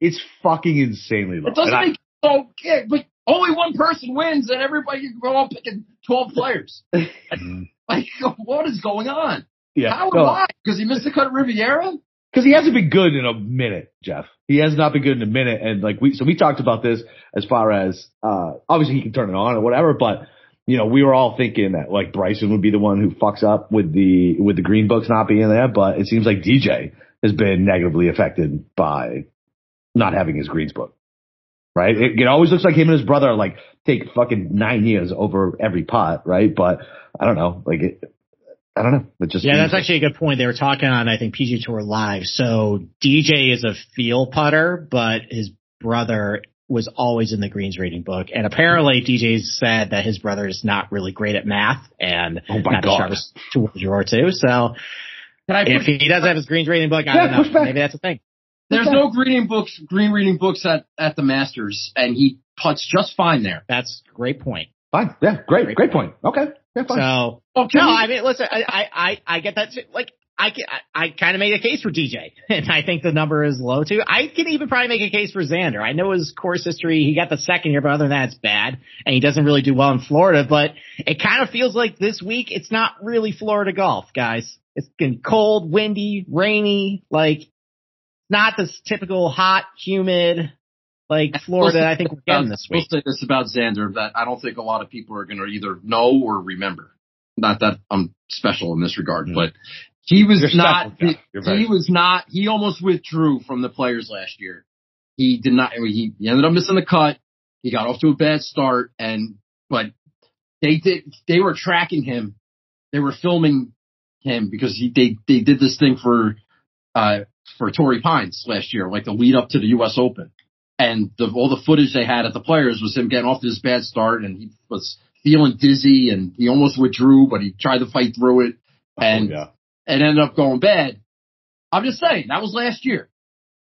it's fucking insanely low. It doesn't and make I, so. Yeah, but only one person wins, and everybody you go on picking twelve players. [laughs] like, what is going on? Yeah, how and why? Because he missed the cut at Riviera. Because he hasn't been good in a minute, Jeff. He has not been good in a minute, and like we, so we talked about this as far as uh obviously he can turn it on or whatever, but you know we were all thinking that like Bryson would be the one who fucks up with the with the green books not being there, but it seems like DJ has been negatively affected by not having his greens book. Right? It, it always looks like him and his brother like take fucking nine years over every pot, right? But I don't know, like it, I don't know. It just yeah, that's actually a good point. They were talking on I think PG Tour Live. So DJ is a feel putter, but his brother was always in the greens reading book, and apparently DJ said that his brother is not really great at math and oh my not God. the sharpest tool drawer too. So I If he does have his greens reading book, I Yeah, don't know. Maybe that's a thing. There's no green books, green reading books at, at the Masters, and he puts just fine there. That's a great point. Fine. Yeah. Great. Great point. Okay. So Oh, no, I mean, listen, I, I, I, I get that. too. Like, I, can- I, I kind of made a case for DJ, [laughs] and I think the number is low too. I can even probably make a case for Xander. I know his course history. He got the second year, but other than that, it's bad, and he doesn't really do well in Florida. But it kind of feels like this week it's not really Florida golf, guys. It's been cold, windy, rainy, like not this typical hot, humid, like Florida. I think we're getting this week. We'll say this about Xander that I don't think a lot of people are going to either know or remember. Not that I'm special in this regard, Mhm. but he was You're not. special, Jeff. He was not. He almost withdrew from the players last year. He did not. He, he ended up missing the cut. He got off to a bad start, and but they did. They were tracking him. They were filming him because he they they did this thing for uh for Torrey Pines last year, like the lead up to the U.S. Open, and the all the footage they had at the players was him getting off to this bad start, and he was feeling dizzy, and he almost withdrew, but he tried to fight through it, and Oh, yeah. and ended up going bad. I'm just saying that was last year.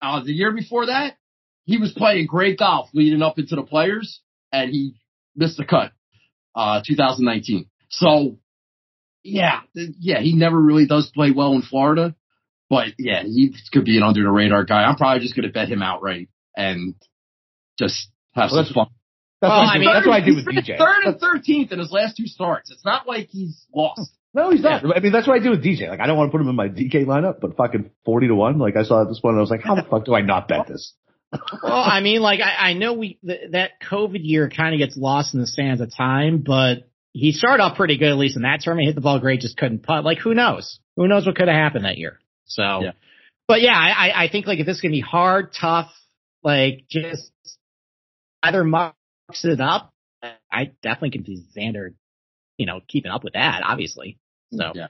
Uh, the year before that, he was playing great golf leading up into the players, and he missed the cut. Uh, 2019. So, yeah, yeah, he never really does play well in Florida, but yeah, he could be an under the radar guy. I'm probably just going to bet him outright and just have Well, some fun. That's, Well, what I, I do- mean, that's what I do with DJ. Third and thirteenth in his last two starts. It's not like he's lost. No, he's not. I mean, that's what I do with DJ. Like, I don't want to put him in my DK lineup, but fucking 40 to 1. Like, I saw at this one and I was like, how the fuck do I not bet this? well, I mean, like I, I know we th- that COVID year kind of gets lost in the sands of time, but he started off pretty good at least in that tournament. Hit the ball great, just couldn't putt. Like who knows? Who knows what could have happened that year? So, Yeah. but yeah, I, I- I think like if this is gonna be hard, tough, like just either mucks it up. I definitely can see Xander, you know, keeping up with that, obviously. So, Yeah.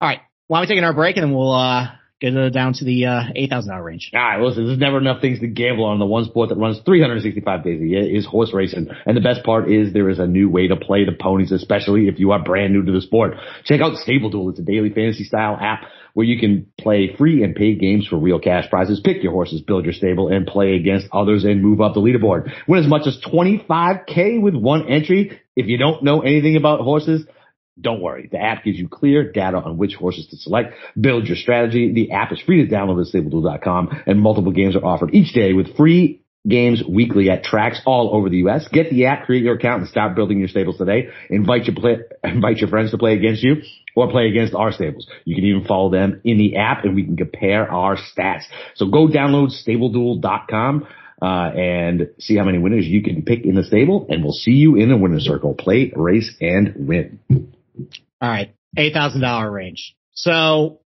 all right, why don't we take our break and then we'll uh get down to the uh eight thousand dollar range. All right, listen, there's never enough things to gamble on. The one sport that runs 365 days a year is horse racing. And the best part is there is a new way to play the ponies, especially if you are brand new to the sport. Check out Stable Duel. It's a daily fantasy style app where you can play free and paid games for real cash prizes. Pick your horses, build your stable, and play against others and move up the leaderboard. Win as much as 25K with one entry. If you don't know anything about horses, don't worry. The app gives you clear data on which horses to select. Build your strategy. The app is free to download at StableDuel.com and multiple games are offered each day with free games weekly at tracks all over the U.S. Get the app, create your account, and start building your stables today. Invite your play, [laughs] invite your friends to play against you or play against our stables. You can even follow them in the app and we can compare our stats. So go download StableDuel.com. Uh, and see how many winners you can pick in the stable, and we'll see you in the winner's circle. Play, race, and win. All right, eight thousand dollar range. So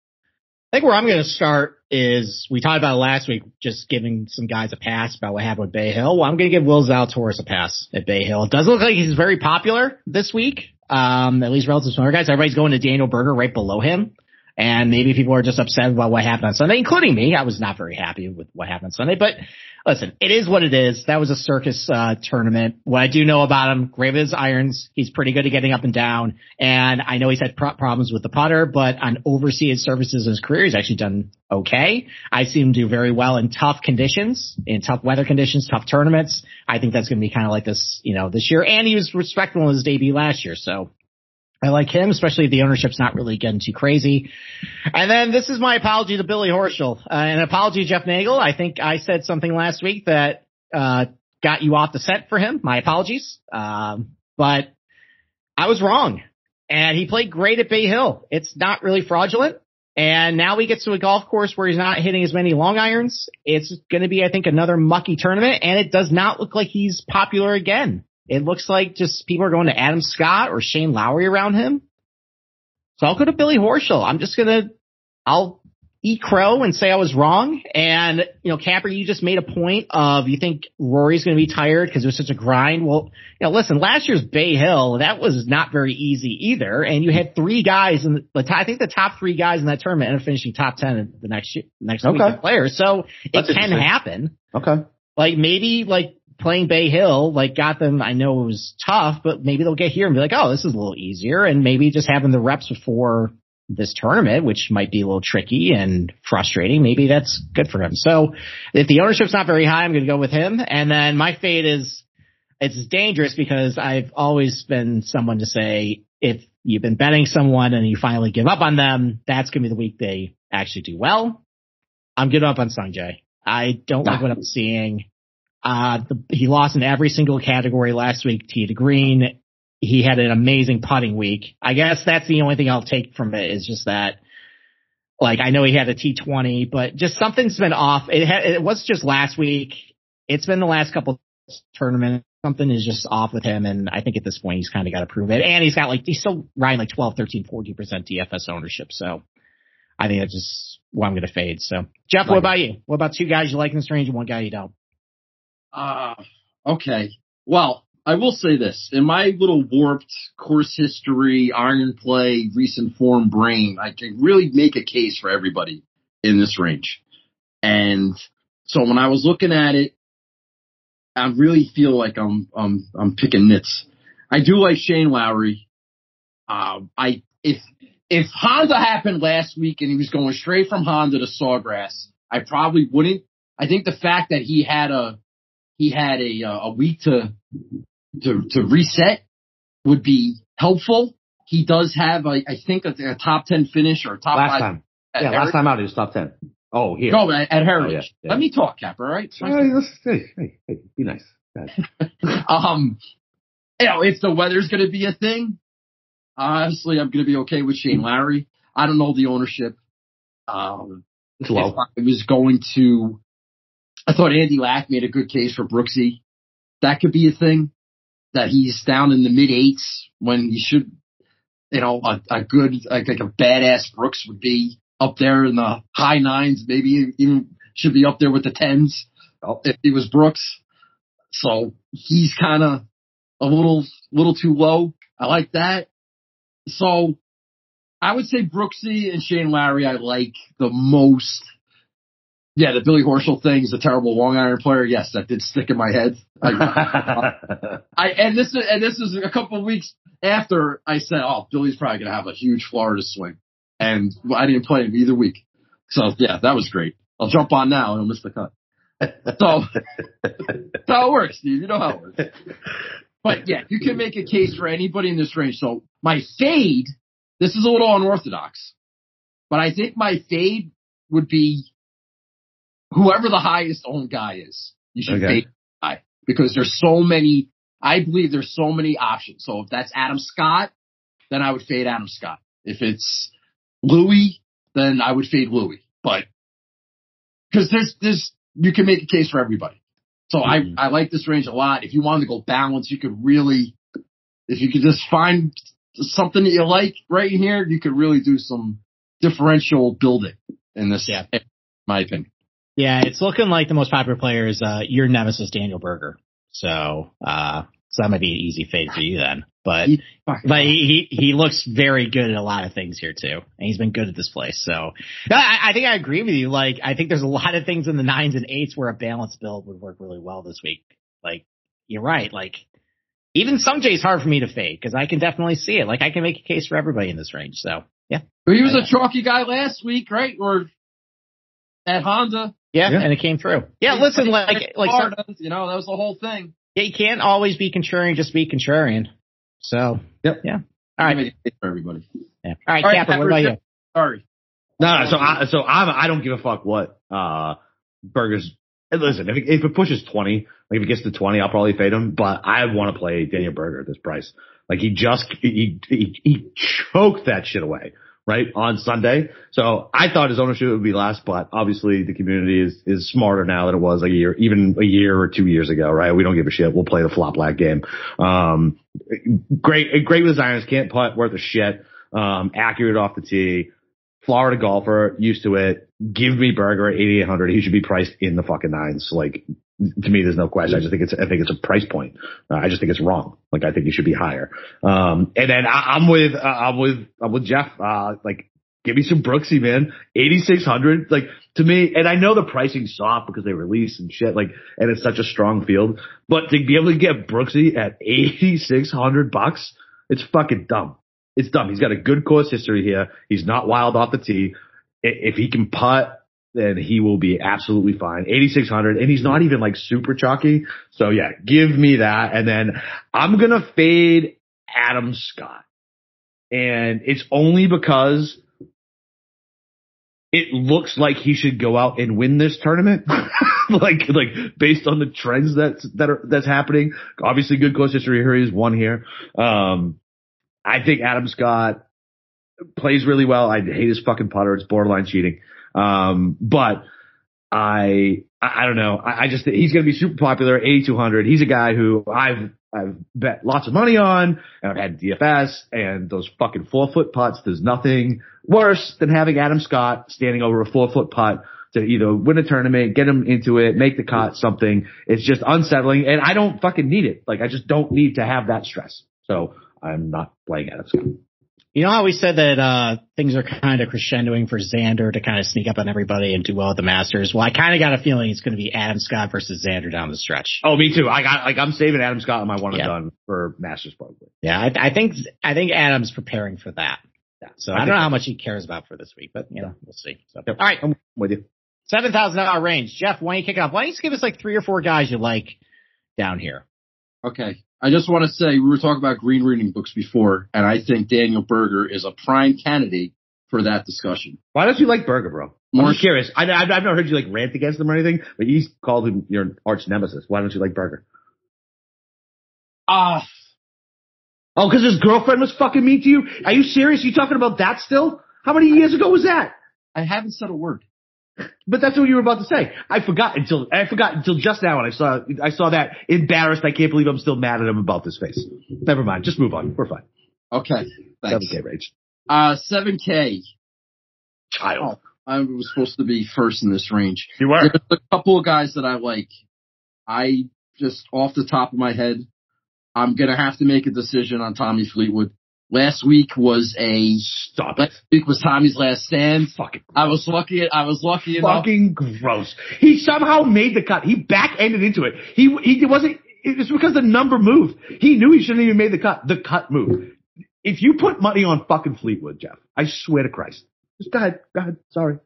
I think where I'm going to start is we talked about last week, just giving some guys a pass about what happened with Bay Hill. Well, I'm going to give Will Zalatoris a pass at Bay Hill. It does look like he's very popular this week, um, at least relative to other guys. Everybody's going to Daniel Berger right below him. And maybe people are just upset about what happened on Sunday, including me. I was not very happy with what happened on Sunday, but listen, it is what it is. That was a circus uh, tournament. What I do know about him, with his irons. He's pretty good at getting up and down. And I know he's had pro- problems with the putter, but on overseas services in his career, he's actually done okay. I see him do very well in tough conditions, in tough weather conditions, tough tournaments. I think that's going to be kind of like this, you know, this year. And he was respectable in his debut last year. So I like him, especially if the ownership's not really getting too crazy. And then this is my apology to Billy Horschel. Uh, an apology to Jeff Nagel. I think I said something last week that uh, got you off the set for him. My apologies. Um, but I was wrong. And he played great at Bay Hill. It's not really fraudulent. And now he gets to a golf course where he's not hitting as many long irons. It's going to be, I think, another mucky tournament. And it does not look like he's popular again. It looks like just people are going to Adam Scott or Shane Lowry around him. So I'll go to Billy Horschel. I'm just gonna, I'll eat crow and say I was wrong. And you know, Capper, you just made a point of you think Rory's gonna be tired because it was such a grind. Well, you know, listen, last year's Bay Hill that was not very easy either, and you had three guys in the, I think the top three guys in that tournament ended up finishing top ten in the next year, next week Okay. of players. So it That's can happen Okay. like maybe like playing Bay Hill, like got them, I know it was tough, but maybe they'll get here and be like, oh, this is a little easier. And maybe just having the reps before this tournament, which might be a little tricky and frustrating. Maybe that's good for him. So if the ownership's not very high, I'm going to go with him. And then my fade is, it's dangerous because I've always been someone to say, if you've been betting someone and you finally give up on them, that's going to be the week they actually do well. I'm giving up on Sungjae. I don't like ah. what I'm seeing. Uh, the, he lost in every single category last week. To green. He had an amazing putting week. I guess that's the only thing I'll take from it is just that. Like I know he had a T20, but just something's been off. It had, it was just last week. It's been the last couple tournaments. Something is just off with him, and I think at this point he's kind of got to prove it. And he's got like he's still riding like 12, 13, 14 percent DFS ownership. So I think that's just what I'm going to fade. So Jeff, what about you? What about two guys you like in this range and one guy you don't? Uh, okay. Well, I will say this. In my little warped course history, iron play, recent form brain, I can really make a case for everybody in this range. And so when I was looking at it, I really feel like I'm, I'm, I'm picking nits. I do like Shane Lowry. Um, I, if, if Honda happened last week and he was going straight from Honda to Sawgrass, I probably wouldn't. I think the fact that he had a, he had a, uh, a week to, to, to reset would be helpful. He does have, I think, a, a top 10 finish or top last five. time. Yeah, Heritage. last time out he was top 10. Oh, here. No, at, at Heritage. Oh, yeah, yeah. Let me talk, Cap, all right? Hey, hey, hey, hey, be nice. [laughs] um, you know, if the weather's going to be a thing, honestly, I'm going to be okay with Shane Lowry. I don't know the ownership. Um, it's low. I was going to I thought Andy Lack made a good case for Brooksy. That could be a thing that he's down in the mid eights when he should, you know, a, a good, like, like a badass Brooks would be up there in the high nines, maybe even should be up there with the tens oh. if he was Brooks. So he's kind of a little, little too low. I like that. So I would say Brooksy and Shane Lowry I like the most yeah, the Billy Horschel thing is a terrible long iron player. Yes, that did stick in my head. I, [laughs] I and this is and this is a couple of weeks after I said, "Oh, Billy's probably going to have a huge Florida swing," and I didn't play him either week. So yeah, that was great. I'll jump on now and I'll miss the cut. So that's how it works, Steve. You know how it works. But yeah, you can make a case for anybody in this range. So my fade, this is a little unorthodox, but I think my fade would be whoever the highest owned guy is, you should okay. fade guy because there's so many. I believe there's so many options. So if that's Adam Scott, then I would fade Adam Scott. If it's Louis, then I would fade Louis. But because there's there's you can make a case for everybody. So mm-hmm. I I like this range a lot. If you wanted to go balance, you could really if you could just find something that you like right here, you could really do some differential building in this. Yeah. In my opinion. Yeah, it's looking like the most popular player is uh, your nemesis Daniel Berger. So, uh, so that might be an easy fade for you then. But but he he looks very good at a lot of things here too, and he's been good at this place. So I, I think I agree with you. Like I think there's a lot of things in the nines and eights where a balanced build would work really well this week. Like you're right. Like even Sungjae's hard for me to fade because I can definitely see it. Like I can make a case for everybody in this range. So yeah. He was a chalky guy last week, right? Or at Honda. Yeah, yeah, and it came through. Yeah, listen, like like Florida, you know, that was the whole thing. Yeah, you can't always be contrarian, just be contrarian. So, yep, yeah. All right, for everybody. Yeah. All right, All right Capper, what about you? Sorry. No, no, so I, so I'm, I don't give a fuck what uh Berger's. Listen, if it, if it pushes twenty, like if it gets to twenty, I'll probably fade him. But I want to play Daniel Berger at this price. Like he just he he, he choked that shit away right, on Sunday. So I thought his ownership would be less, but obviously the community is, is smarter now than it was a year, even a year or two years ago, right? We don't give a shit. We'll play the flop black game. Um, great, great with can't putt worth a shit. Um, accurate off the tee. Florida golfer, used to it. Give me Berger at 8,800. He should be priced in the fucking nines. Like, to me, there's no question. I just think it's, I think it's a price point. Uh, I just think it's wrong. Like, I think you should be higher. Um, and then I, am with, uh, I'm with, I'm with Jeff. Uh, like, give me some Brooksy, man. 8,600. Like, to me, and I know the pricing's soft because they release and shit, like, and it's such a strong field, but to be able to get Brooksy at 8,600 bucks, it's fucking dumb. it's dumb. He's got a good course history here. He's not wild off the tee. If he can putt, then he will be absolutely fine. 8,600 and he's not even like super chalky. So yeah, give me that. And then I'm going to fade Adam Scott. And it's only because it looks like he should go out and win this tournament. [laughs] like, like based on the trends that's, that are, that's happening. Obviously good course history here. He's won here. Um, I think Adam Scott plays really well. I hate his fucking putter. It's borderline cheating. Um, but I, I, don't know. I, I just, he's going to be super popular, 8,200. He's a guy who I've, I've bet lots of money on and I've had DFS and those fucking four foot putts. There's nothing worse than having Adam Scott standing over a four foot putt to either win a tournament, get him into it, make the cut, something. It's just unsettling and I don't fucking need it. Like I just don't need to have that stress. So I'm not playing Adam Scott. You know how we said that uh things are kind of crescendoing for Xander to kind of sneak up on everybody and do well at the Masters? Well, I kind of got a feeling it's going to be Adam Scott versus Xander down the stretch. Oh, me too. I got like I'm saving Adam Scott on my one and Yeah. done for Masters probably. Yeah, I, I think I think Adam's preparing for that. Yeah. So I I, don't know how much he cares about for this week, but you know, we'll see. So, Yep. all right, I'm with you. seven thousand dollar range. Jeff, why don't you kick off? Why don't you just give us like three or four guys you like down here? Okay. I just want to say we were talking about green reading books before, and I think Daniel Berger is a prime candidate for that discussion. Why don't you like Berger, bro? I'm More- curious. I, I've, I've never heard you like rant against him or anything, but you called him your arch nemesis. Why don't you like Berger? Ah, Oh, because his girlfriend was fucking mean to you? Are you serious? You talking about that still? How many years ago was that? I haven't said a word. But that's what you were about to say. I forgot until I forgot until just now when I saw I saw that embarrassed. I can't believe I'm still mad at him about this face. Never mind. Just move on. We're fine. Okay. Thanks. 7K range. Uh, 7K. Child. I was supposed to be first in this range. You There's a couple of guys that I like. I just off the top of my head, I'm gonna have to make a decision on Tommy Fleetwood. Last week was a Stop it. last week was Tommy's last stand. Fucking I was lucky. I was lucky enough. fucking gross. He somehow made the cut. He back-ended into it. He he wasn't. It's because the number moved. He knew he shouldn't even made the cut. The cut moved. If you put money on fucking Fleetwood, Jeff, I swear to Christ. Just go ahead. Go ahead. Sorry.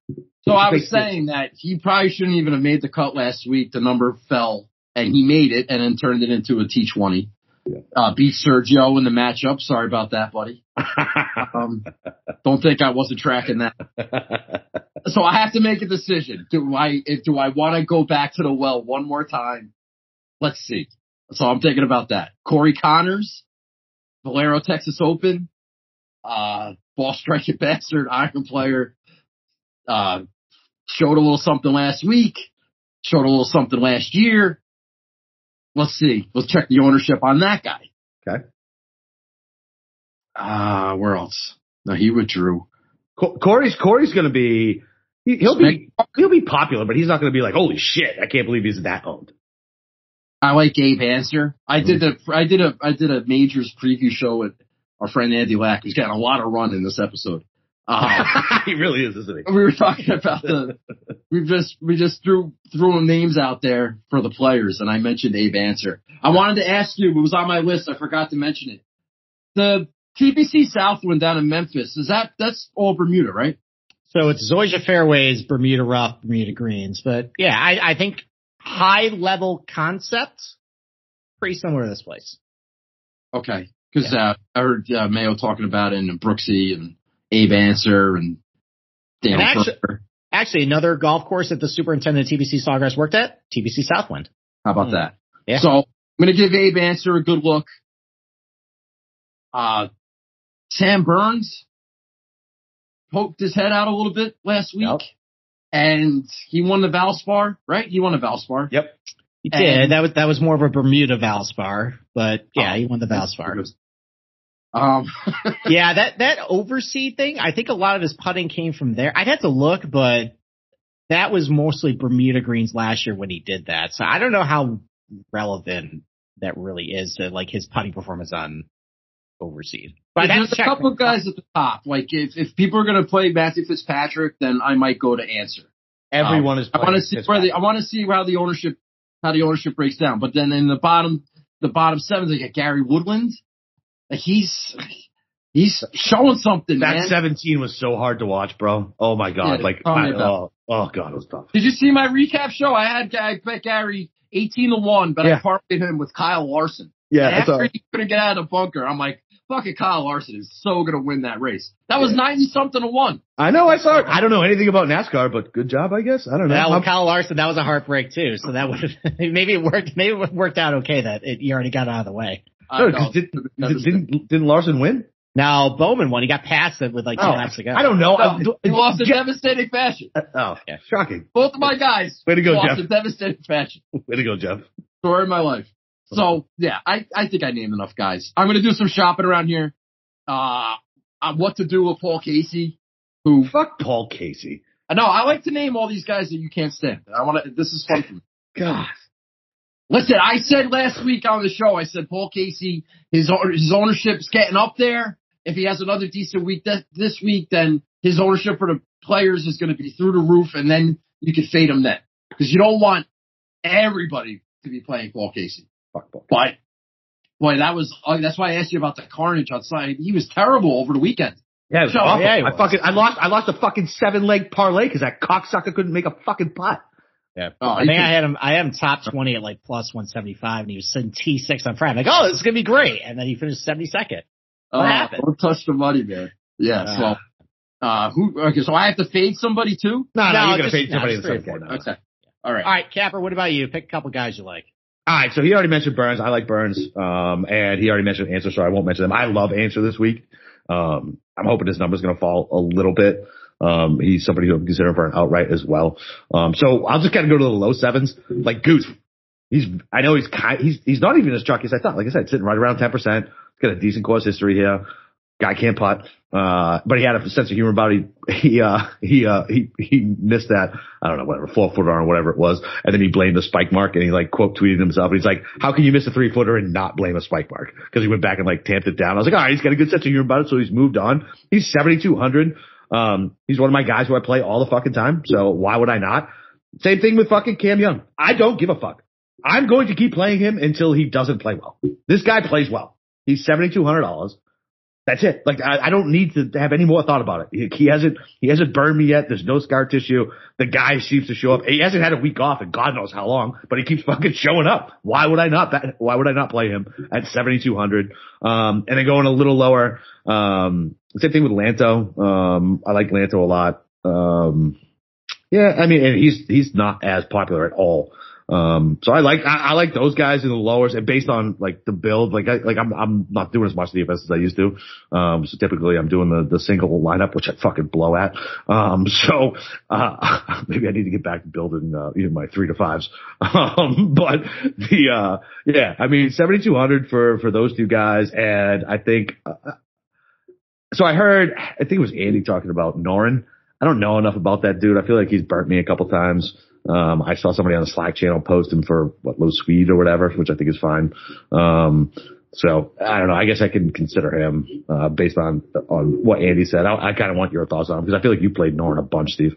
So I was saying that he probably shouldn't even have made the cut last week. The number fell and he made it and then turned it into a T20. Uh, beat Sergio in the matchup. Sorry about that, buddy. [laughs] Um, don't think I wasn't tracking that. [laughs] So I have to make a decision. Do I, if, do I want to go back to the well one more time? Let's see. So I'm thinking about that. Corey Conners, Valero Texas Open, uh, ball striking [laughs] bastard, iron player, uh, showed a little something last week, showed a little something last year. Let's see. Let's check the ownership on that guy. Okay. Ah, where else? No, he withdrew. Corey's Corey's gonna be. He, he'll be he'll be popular, but he's not gonna be like, holy shit, I can't believe he's that owned. I like Gabe Ancer. I did the I did a I did a majors preview show with our friend Andy Lack, who's got a lot of run in this episode. Uh, [laughs] he really is, isn't he? we were talking about the we just we just threw threw names out there for the players, and I mentioned Abe Ancer. I wanted to ask you, it was on my list. I forgot to mention it. The TPC Southwind down in Memphis is that that's all Bermuda, right? So it's Zoysia fairways, Bermuda rough, Bermuda greens, but yeah, I, I think high level concept pretty similar to this place. Okay, because uh, I heard uh, Mayo talking about it, and Brooksy and Abe Ancer and Daniel. And actually- Actually, another golf course that the superintendent of TPC Sawgrass worked at, TPC Southwind. How about Hmm. that? Yeah. So I'm gonna give Abe Answer a good look. Uh, Sam Burns poked his head out a little bit last week, Yep. and he won the Valspar, right? He won the Valspar. Yep. He And- did. That was that was more of a Bermuda Valspar, but yeah, Oh, he won the Valspar. Um, [laughs] yeah, that that overseed thing. I think a lot of his putting came from there. I'd have to look, but that was mostly Bermuda greens last year when he did that. So I don't know how relevant that really is to like his putting performance on overseed. But there's a couple of guys at the top. Like if if people are gonna play Matthew Fitzpatrick, then I might go to Ancer. Everyone is. I want to see where the I want to see how the ownership how the ownership breaks down. But then in the bottom the bottom seven, they got Gary Woodland. Like he's He's showing something, That man. 17 was so hard to watch, bro. Oh my god, Yeah, like oh I, oh, oh god, it was tough. Did you see my recap show? I had I bet Gary eighteen to one, but Yeah. I parlayed him with Kyle Larson. Yeah, And that's after all. he couldn't get out of the bunker, I'm like, fucking Kyle Larson is so gonna win that race. That was ninety something to one. I know, I saw it. I don't know anything about NASCAR, but good job, I guess. I don't know. That I'm- Kyle Larson. That was a heartbreak too. So that would [laughs] maybe it worked. Maybe it worked out okay that it, you already got out of the way. I no, know. 'cause did, did, didn't didn't Larson win? Now Bowman won. He got past it with like two Oh, laps to go. I don't know. No, he lost in Jeff- devastating fashion. oh, Yeah. shocking. Both of my guys Way to go, lost Jeff. in devastating fashion. [laughs] Way to go, Jeff. Story of my life. So yeah, I, I think I named enough guys. I'm gonna do some shopping around here. Uh, on what to do with Paul Casey, who Fuck Paul Casey. I know I like to name all these guys that you can't stand. I want to. This is fun for me. God. Listen, I said last week on the show, I said Paul Casey, his own- his ownership's getting up there. If he has another decent week th- this week, then his ownership for the players is going to be through the roof, and then you can fade him then because you don't want everybody to be playing Paul Casey. Fuck Paul. But boy, that was uh, that's why I asked you about the carnage outside. He was terrible over the weekend. Yeah, it was So- awful. Yeah, he I fucking I lost I lost a fucking seven leg parlay because that cocksucker couldn't make a fucking putt. Yeah. Oh, I he think could- I had him. I had him top twenty at like plus one seventy five, and he was sitting T six on Friday. I'm like, oh, this is gonna be great, and then he finished seventy second. What Uh, happened? Don't touch the money, man. Yeah. Uh, so, uh, who? Okay, so I have to fade somebody too. No, no, No, you're gonna fade somebody in the three or second four. game. now. Okay. All right. All right, Capper. What about you? Pick a couple guys you like. All right, so he already mentioned Burns. I like Burns, um, and he already mentioned Ancer, so I won't mention them. I love Ancer this week. Um, I'm hoping his number's going to fall a little bit. Um, he's somebody who I'm considering for an outright as well. Um, so I'll just kind of go to the low sevens, like Goose. He's, I know he's kind, he's, he's not even as chalky as I thought. Like I said, sitting right around 10%. He's got a decent course history here. Guy can't putt. Uh, but he had a sense of humor about it. He, [laughs] he, uh, he, uh, he, he missed that, I don't know, whatever, four footer or whatever it was. And then he blamed the spike mark and he like quote tweeted himself. He's like, how can you miss a three footer and not blame a spike mark? Cause he went back and like tamped it down. I was like, all right, he's got a good sense of humor about it. So he's moved on. He's 7,200. Um, he's one of my guys who I play all the fucking time. So why would I not? Same thing with fucking Cam Young. I don't give a fuck. I'm going to keep playing him until he doesn't play well. This guy plays well. He's $7,200. That's it. Like I, I don't need to have any more thought about it. He, he hasn't he hasn't burned me yet. There's no scar tissue. The guy seems to show up. He hasn't had a week off and God knows how long, but he keeps [laughs] fucking showing up. Why would I not? bet- Why would I not play him at 7,200? Um, and then going a little lower. Um, same thing with Lanto. Um, I like Lanto a lot. Um, yeah, I mean, and he's he's not as popular at all. Um, so I like I, I like those guys in the lowers, and based on like the build, like I, like I'm I'm not doing as much defense as I used to. Um, so typically I'm doing the the single lineup, which I fucking blow at. Um, [laughs] so uh, [laughs] maybe I need to get back to building uh, know, my three to fives. [laughs] Um, but the uh, yeah, I mean 7200 for for those two guys, and I think. Uh, so I heard, I think it was Andy talking about Noren. I don't know enough about that dude. I feel like he's burnt me a couple times. Um, I saw somebody on the Slack channel post him for what low speed or whatever, which I think is fine. Um, so I don't know. I guess I can consider him uh, based on on what Andy said. I, I kind of want your thoughts on him because I feel like you played Noren a bunch, Steve.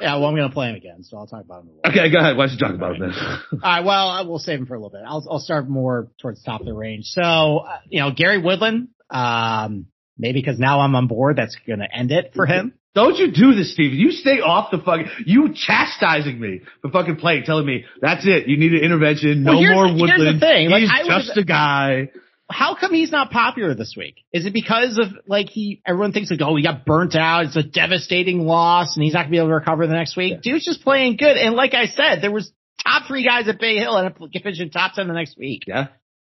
Yeah, well, I'm gonna play him again, so I'll talk about him. A little. Okay, go ahead. Why don't you talk about him then? [laughs] All right, well, I- we'll save him for a little bit. I'll I'll start more towards the top of the range. So, uh, you know, Gary Woodland, um, maybe because now I'm on board, that's gonna end it for him. Don't you do this, Steve. You stay off the fucking, you chastising me for fucking playing, telling me that's it. You need an intervention. No Well, more here's the Woodland. thing, like, He's I was- just a guy. How come he's not popular this week? Is it because of like he? Everyone thinks like, oh, he got burnt out. It's a devastating loss, and he's not gonna be able to recover the next week. Dude's just playing good, and like I said, there was top three guys at Bay Hill and a finishing top ten the next week. Yeah.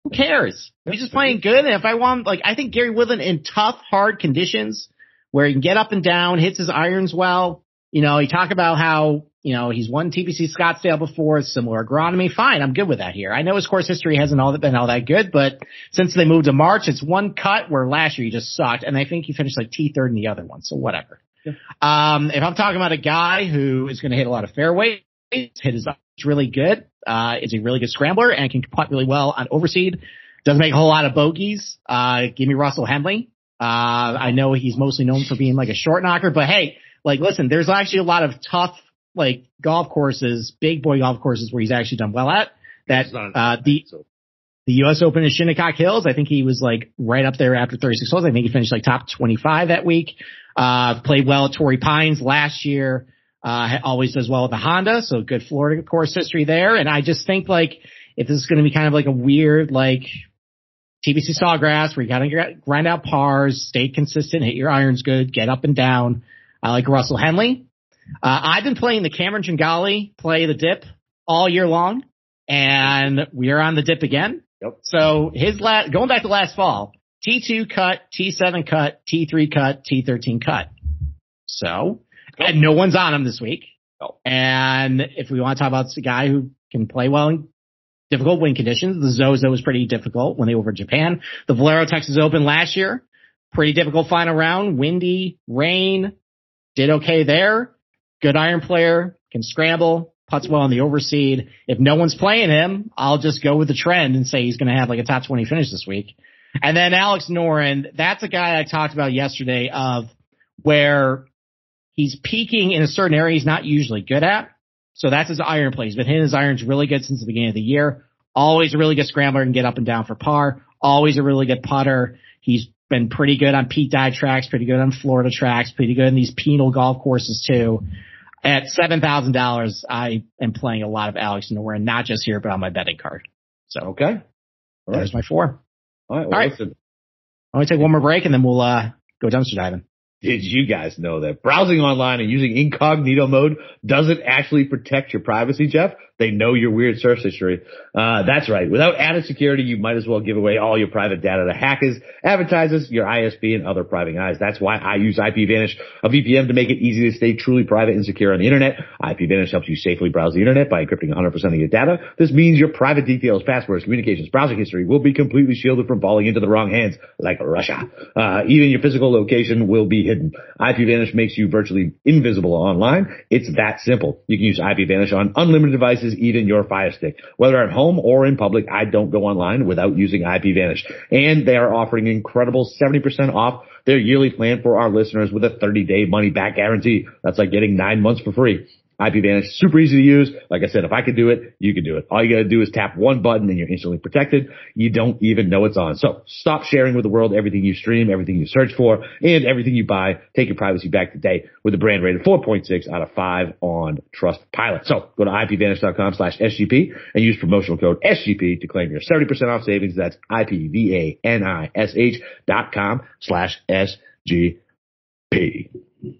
Who cares? He's just playing good. And if I want, like, I think Gary Woodland in tough, hard conditions where he can get up and down, hits his irons well. You know, you talk about how, you know, he's won TPC Scottsdale before, similar agronomy. Fine. I'm good with that here. I know his course history hasn't all been all that good, but since they moved to March, it's one cut where last year he just sucked. And I think he finished like T third in the other one. So whatever. Um, if I'm talking about a guy who is going to hit a lot of fairways, hit his irons really good, uh, is a really good scrambler and can putt really well on overseed. Doesn't make a whole lot of bogeys. Uh, give me Russell Henley. Uh, I know he's mostly known for being like a short knocker, but hey, like listen, there's actually a lot of tough, like golf courses, big boy golf courses where he's actually done well at that, It's not an- uh, the, the U.S. Open in Shinnecock Hills. I think he was like right up there after 36 holes. I think he finished like top 25 that week. Uh, played well at Torrey Pines last year. Uh, always does well with the Honda. So good Florida course history there. And I just think like if this is going to be kind of like a weird, like TPC Sawgrass where you gotta grind out pars, stay consistent, hit your irons good, get up and down. I like Russell Henley. Uh, I've been playing the Cameron Tringale play the dip all year long and we are on the dip again. Yep. So his last, going back to last fall, T2 cut, T7 cut, T3 cut, T13 cut. So, and no one's on him this week. And if we want to talk about a guy who can play well in difficult wind conditions, the Zozo was pretty difficult when they were over Japan. The Valero Texas Open last year, pretty difficult final round, windy, rain, did okay there. Good iron player, can scramble, putts well on the overseed. If no one's playing him, I'll just go with the trend and say he's going to have like a top 20 finish this week. And then Alex Noren, that's a guy I talked about yesterday of where he's peaking in a certain area he's not usually good at. So that's his iron play. He's been hitting his irons really good since the beginning of the year. Always a really good scrambler and get up and down for par. Always a really good putter. He's been pretty good on Pete Dye tracks, pretty good on Florida tracks, pretty good in these penal golf courses too. At seven thousand dollars, I am playing a lot of Alex Noren, not just here, but on my betting card. So Okay. All right. there's my four. All right. Well, All right. listen. I want to take one more break and then we'll uh, go dumpster diving. Did you guys know that browsing online and using incognito mode doesn't actually protect your privacy, Jeff? They know your weird search history. Uh, that's right. Without added security, you might as well give away all your private data to hackers, advertisers, your ISP, and other prying eyes. That's why I use IPVanish, a VPN to make it easy to stay truly private and secure on the internet. IPVanish helps you safely browse the internet by encrypting 100% of your data. This means your private details, passwords, communications, browsing history will be completely shielded from falling into the wrong hands, like Russia. Uh, even your physical location will be hidden. IPVanish makes you virtually invisible online. It's that simple. You can use IPVanish on unlimited devices, even your Fire Stick. Whether at home or in public, I don't go online without using IPVanish. And they are offering incredible 70% off their yearly plan for our listeners with a 30 day money back guarantee. That's like getting nine months for free. IPVanish, super easy to use. Like I said, if I could do it, you can do it. All you gotta do is tap one button and you're instantly protected. You don't even know it's on. So stop sharing with the world everything you stream, everything you search for, and everything you buy. Take your privacy back today with a brand rated 4.6 out of 5 on Trustpilot. So go to IPVanish.com slash SGP and use promotional code SGP to claim your 70% off savings. That's IPVANISH dot com slash SGP.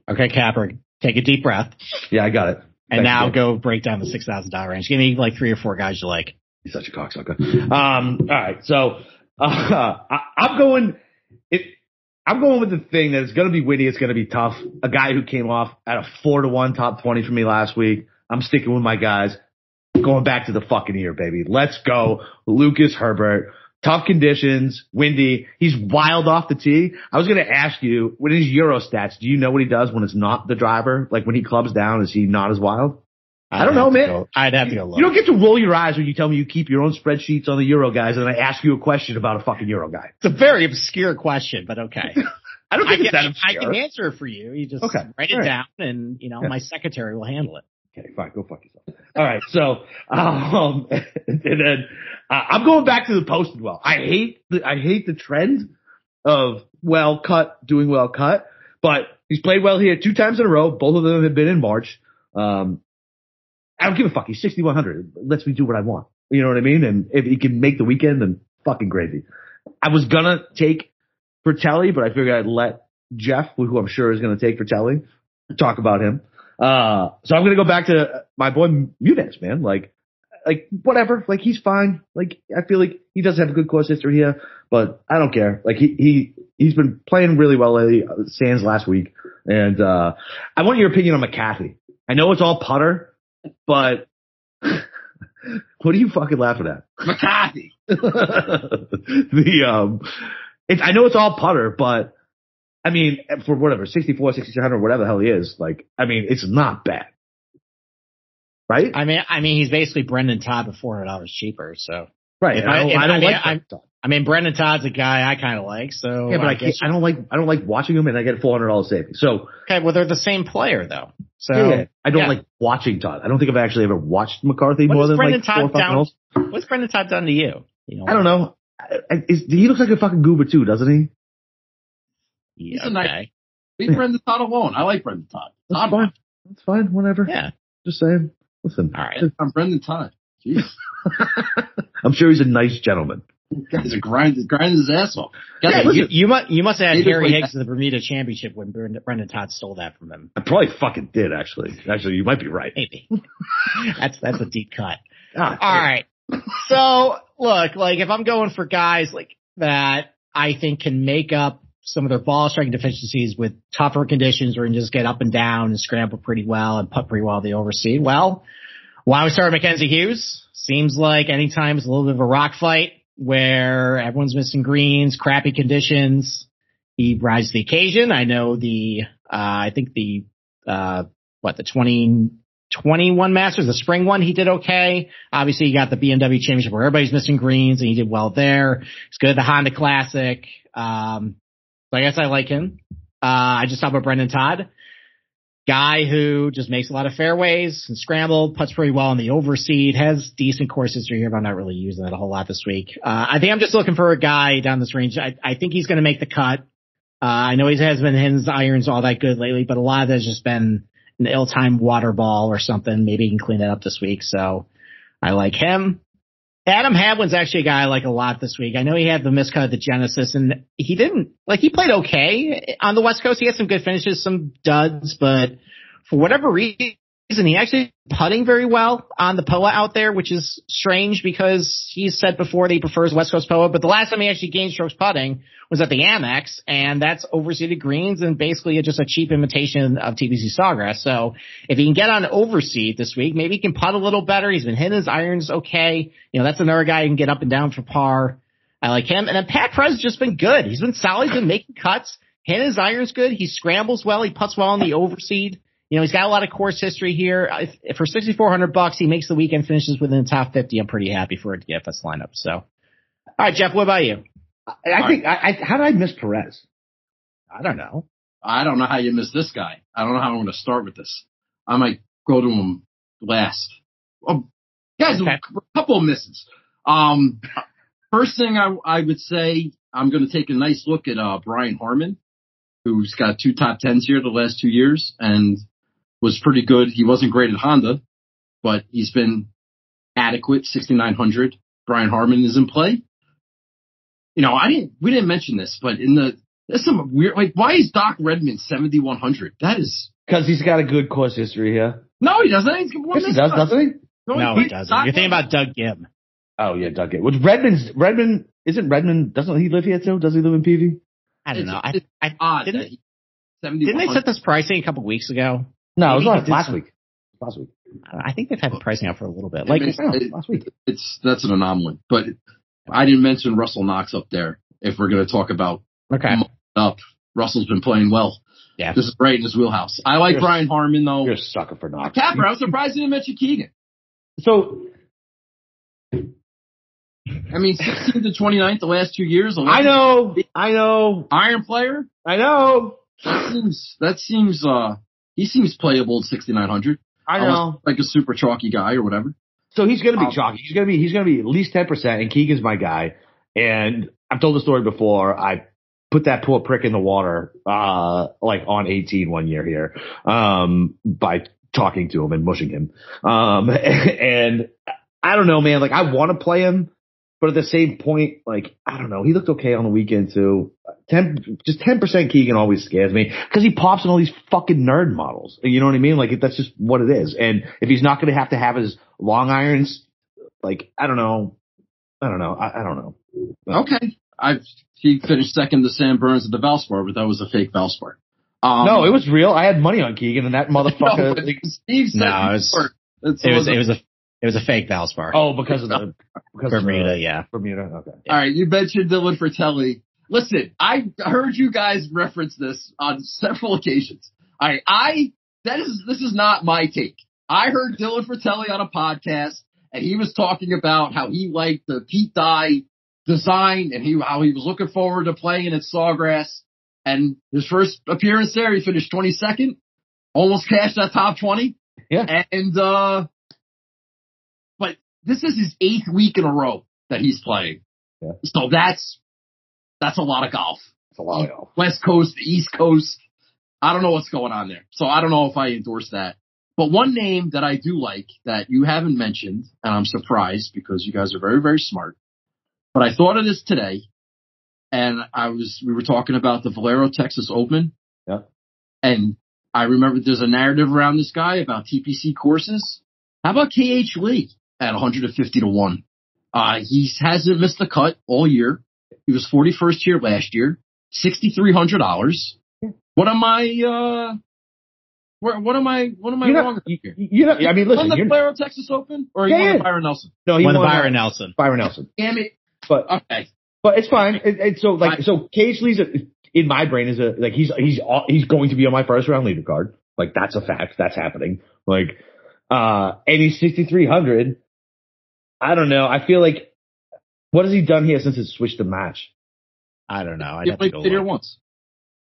Okay, Capper, take a deep breath Yeah, I got it. and Thanks, now go break down the six thousand dollar range. Give me like three or four guys you like. He's such a cocksucker. Um, all right, so uh, I, I'm going. It, I'm going with the thing that it's going to be witty. It's going to be tough. A guy who came off at a four to one top twenty for me last week. I'm sticking with my guys. Going back to the fucking ear, baby. Let's go, Lucas Herbert. Tough conditions, windy. He's wild off the tee. I was going to ask you, with his Euro stats, do you know what he does when it's not the driver? Like when he clubs down, is he not as wild? I don't know, man. go- I'd have to go look. You don't get to roll your eyes when you tell me you keep your own spreadsheets on the Euro guys and I ask you a question about a fucking Euro guy. it's a very obscure question, but okay. [laughs] I don't I think can, it's that I can answer it for you. You just Okay. write it right. down, and you know Yeah. my secretary will handle it. Okay, fine, go fuck yourself. All right, so um, [laughs] and then uh, I'm going back to the posted well. I hate the I hate the trend of well cut doing well cut, but he's played well here two times in a row. Both of them have been in March. Um, I don't give a fuck. He's 6100. Lets me do what I want. You know what I mean? And if he can make the weekend, then fucking gravy. I was gonna take Frittelli, but I figured I'd let Jeff, who I'm sure is gonna take Frittelli, talk about him. Uh, so I'm gonna go back to my boy Muñoz, man. Like, like whatever. Like he's fine. Like I feel like he does have a good course history here, but I don't care. Like he he he's been playing really well lately. uh, Sands last week, and uh, I want your opinion on McCarthy. I know it's all putter, but [laughs] what are you fucking laughing at? McCarthy. [laughs] the um, it's I know it's all putter, but I mean for whatever 64, 6700, whatever the hell he is, like I mean it's not bad, right? I mean, I mean, he's basically Brendan Todd, but four hundred dollars cheaper. So right. I, I- don't, I don't I mean, like. I mean, Brendan Todd's a guy I kind of like. So yeah, but I, guess I don't like I don't like watching him, and I get four hundred dollars savings. So okay, well, they're the same player though. So yeah, I don't yeah. like watching Todd. I don't think I've actually ever watched McCarthy What more than Brendan like four Todd five down- what's Brendan Todd done to you? You know, I don't know. I, I, is, he looks like a fucking goober too, doesn't he? Yeah, He's a nice- okay. [laughs] Leave Brendan Todd alone. I like Brendan Todd. That's Todd, fine. That's fine. Whatever. Yeah. Just saying. Listen. All right. I'm Brendan Todd. Jeez. [laughs] [laughs] I'm sure he's a nice gentleman. Guys are grinding, grinding his ass off. Guys, Yeah, listen, you, you must you must have had Harry like Higgs to the Bermuda Championship when Brendan, Brendan Todd stole that from him. I probably fucking did actually. Actually, you might be right. Maybe that's that's a deep cut. Ah, All right. So look, like if I'm going for guys like that, I think can make up some of their ball striking deficiencies with tougher conditions where you can just get up and down and scramble pretty well and putt pretty well the overseed. Well, why we start Mackenzie Hughes? Seems like anytime it's a little bit of a rock fight where everyone's missing greens, crappy conditions, he rises to the occasion. I know the, uh, I think the, uh, what, the 20, 21 Masters, the spring one, he did okay. Obviously, he got the BMW Championship where everybody's missing greens, and he did well there. He's good at the Honda Classic. Um, so I guess I like him. Uh, I just talked about Brendan Todd, guy who just makes a lot of fairways and scramble, puts pretty well on the overseed, has decent course history here, but I'm not really using it a whole lot this week. Uh, I think I'm just looking for a guy down this range. I, I think he's going to make the cut. Uh, I know he has been his irons all that good lately, but a lot of that has just been an ill-timed water ball or something. Maybe he can clean that up this week. So I like him. Adam Hadwin's actually a guy I like a lot this week. I know he had the miscut at the Genesis and he didn't, like he played okay on the West Coast. He had some good finishes, some duds, but for whatever reason, he actually putting very well on the POA out there, which is strange because he's said before that he prefers West Coast POA, but the last time he actually gained strokes putting was at the Amex and that's overseeded greens and basically just a cheap imitation of TPC Sawgrass. So if he can get on overseed this week, maybe he can putt a little better. He's been hitting his irons okay. You know, that's another guy who can get up and down for par. I like him. And then Pat Perez has just been good. He's been solid. He's been making cuts. Hitting his irons good. He scrambles well. He puts well on the overseed. You know, he's got a lot of course history here. If, if for 6,400 bucks, he makes the weekend finishes within the top 50. I'm pretty happy for a DFS lineup. So, all right, Jeff, what about you? I, I think. I, I, how did I miss Perez? I don't know. I don't know how you miss this guy. I don't know how I'm going to start with this. I might go to him last. Oh, guys, Okay. a couple of misses. Um, first thing I, I would say, I'm going to take a nice look at uh, Brian Harman, who's got two top tens here the last two years and was pretty good. He wasn't great at Honda, but he's been adequate. 6,900. Brian Harman is in play. You know, I didn't. We didn't mention this, but in the there's some weird. Like, why is Doc Redman 7,100? That is Because he's got a good course history here. no, he doesn't. He's one Yes, he missed does, cut. doesn't he? No, he- it doesn't. Doc You're thinking about Doug Ghim. Oh yeah, Doug. Which Redman's Redman isn't Redman? Doesn't he live here too? Does he live in PV? I don't It's- know. I, it's I, odd didn't, that he 7100. didn't they set this pricing a couple weeks ago? No, it was Maybe last, last week. Last week. I think they've had the pricing out for a little bit. Like, It's- No, it- last week. It's that's an anomaly, but I didn't mention Russell Knox up there. If we're going to talk about okay. up, Russell's been playing well. Yeah. This is right in his wheelhouse. I like You're- Brian Harman though. You're a sucker for Knox. Capper, I'm surprised you didn't mention Keegan. So I mean, 16 to 29th the last two years. I know, I know, Iron player. I know, That seems that seems uh he seems playable at 6900. I Unless know. like a super chalky guy or whatever. So he's going to be Um, chalky. He's going to be he's going to be at least ten percent. And Keegan's my guy. And I've told the story before. I put that poor prick in the water, uh, like on 18 one year here, um, by talking to him and mushing him. Um, [laughs] and I don't know, man. Like I want to play him, but at the same point, like I don't know. He looked okay on the weekend too. Ten, just ten percent Keegan always scares me because he pops in all these fucking nerd models. You know what I mean? Like that's just what it is. And if he's not going to have to have his long irons, like I don't know, I don't know, I, I don't know. Okay. I he finished second to Sam Burns at the Valspar, but that was a fake Valspar. Um, no, it was real. I had money on Keegan, and that [laughs] motherfucker. but Steve said No, it was- It was it was a it was a fake Valspar. oh, because of the [laughs] because of Bermuda, the, yeah. Bermuda. Okay. All right, you mentioned Dylan Frittelli. Listen, I heard you guys reference this on several [laughs] occasions. All right, I that is this is not my take. I heard Dylan Frittelli on a podcast, and he was talking about how he liked the Pete Dye design, and he how he was looking forward to playing at Sawgrass. And his first appearance there, he finished 22nd, almost cashed that top 20. Yeah. And uh, but this is his eighth week in a row that he's playing. Yeah. So that's that's a lot of golf. It's a lot of golf. West Coast, East Coast. I don't know what's going on there. So I don't know if I endorse that. But one name that I do like that you haven't mentioned, and I'm surprised because you guys are very, very smart. But I thought of this today, and I was we were talking about the Valero Texas Open. Yeah. And I remember there's a narrative around this guy about TPC courses. How about KH Lee at 150 to one? Uh, he hasn't missed the cut all year. He was 41st here last year, $6,300. What am I, uh, where, what am I, what am I You're wrong not, with you, here? you know, I mean, Won listen, the you're, Valero Texas Open or he Yeah, won yeah. the Byron Nelson? no, he One of won, uh, Byron Nelson. Byron Nelson. Damn it. But Okay. But it's fine. It, it's so like Fine. so. KH Lee's a, in my brain is a like he's he's all- he's going to be on my first round leader card. Like that's a fact. That's happening. Like uh and he's sixty three hundred. I don't know. I feel like what has he done here since it switched the match? I don't know. I'd He have to go played here once.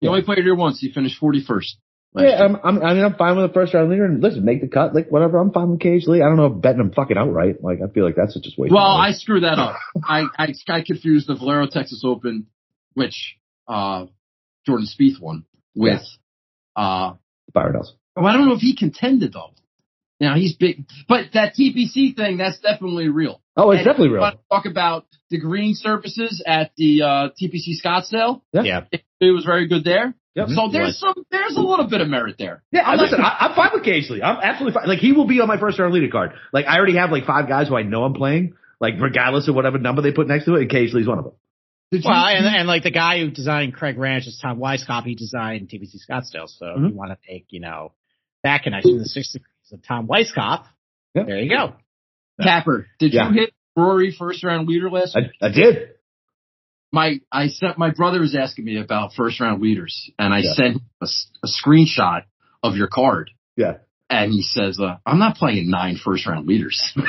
He Yeah. only played here once. He finished 41st. Yeah. I'm, I'm I mean I'm fine with the first round leader and listen, make the cut, like whatever. I'm fine with KH Lee. I don't know if betting him fucking outright. Like I feel like that's just wasting. Well. I screwed that up. [laughs] I, I, I confused the Valero Texas Open, which, uh, Jordan Spieth won with, uh, Byron Nelson. oh, I don't know if he contended though. Now he's big, but that TPC thing, that's definitely real. Oh, it's And definitely you real. wanna Talk about the green surfaces at the, uh, TPC Scottsdale. Yeah. Yeah. It, it was very good there. Yep. So there's some, there's a little bit of merit there. Yeah, I'm not- listen, I, I'm fine with KH I'm absolutely fine. Like he will be on my first round leader card. Like I already have like five guys who I know I'm playing, like regardless of whatever number they put next to it, and KH one of them. Did you- Well, and, and like the guy who designed Craig Ranch is Tom Weiskopf. He designed TPC Scottsdale. So if Mhm. you want to take you know, that connection, the six degrees of Tom Weiskopf, Yep. there you go. Capper, did Yeah. you hit Rory first round leader last week? I, I did. my I sent my brother was asking me about first round leaders, and I Yeah. sent a, a, s- a screenshot of your card, Yeah. and he says, uh, "I'm not playing nine first round leaders." [laughs] [laughs] okay,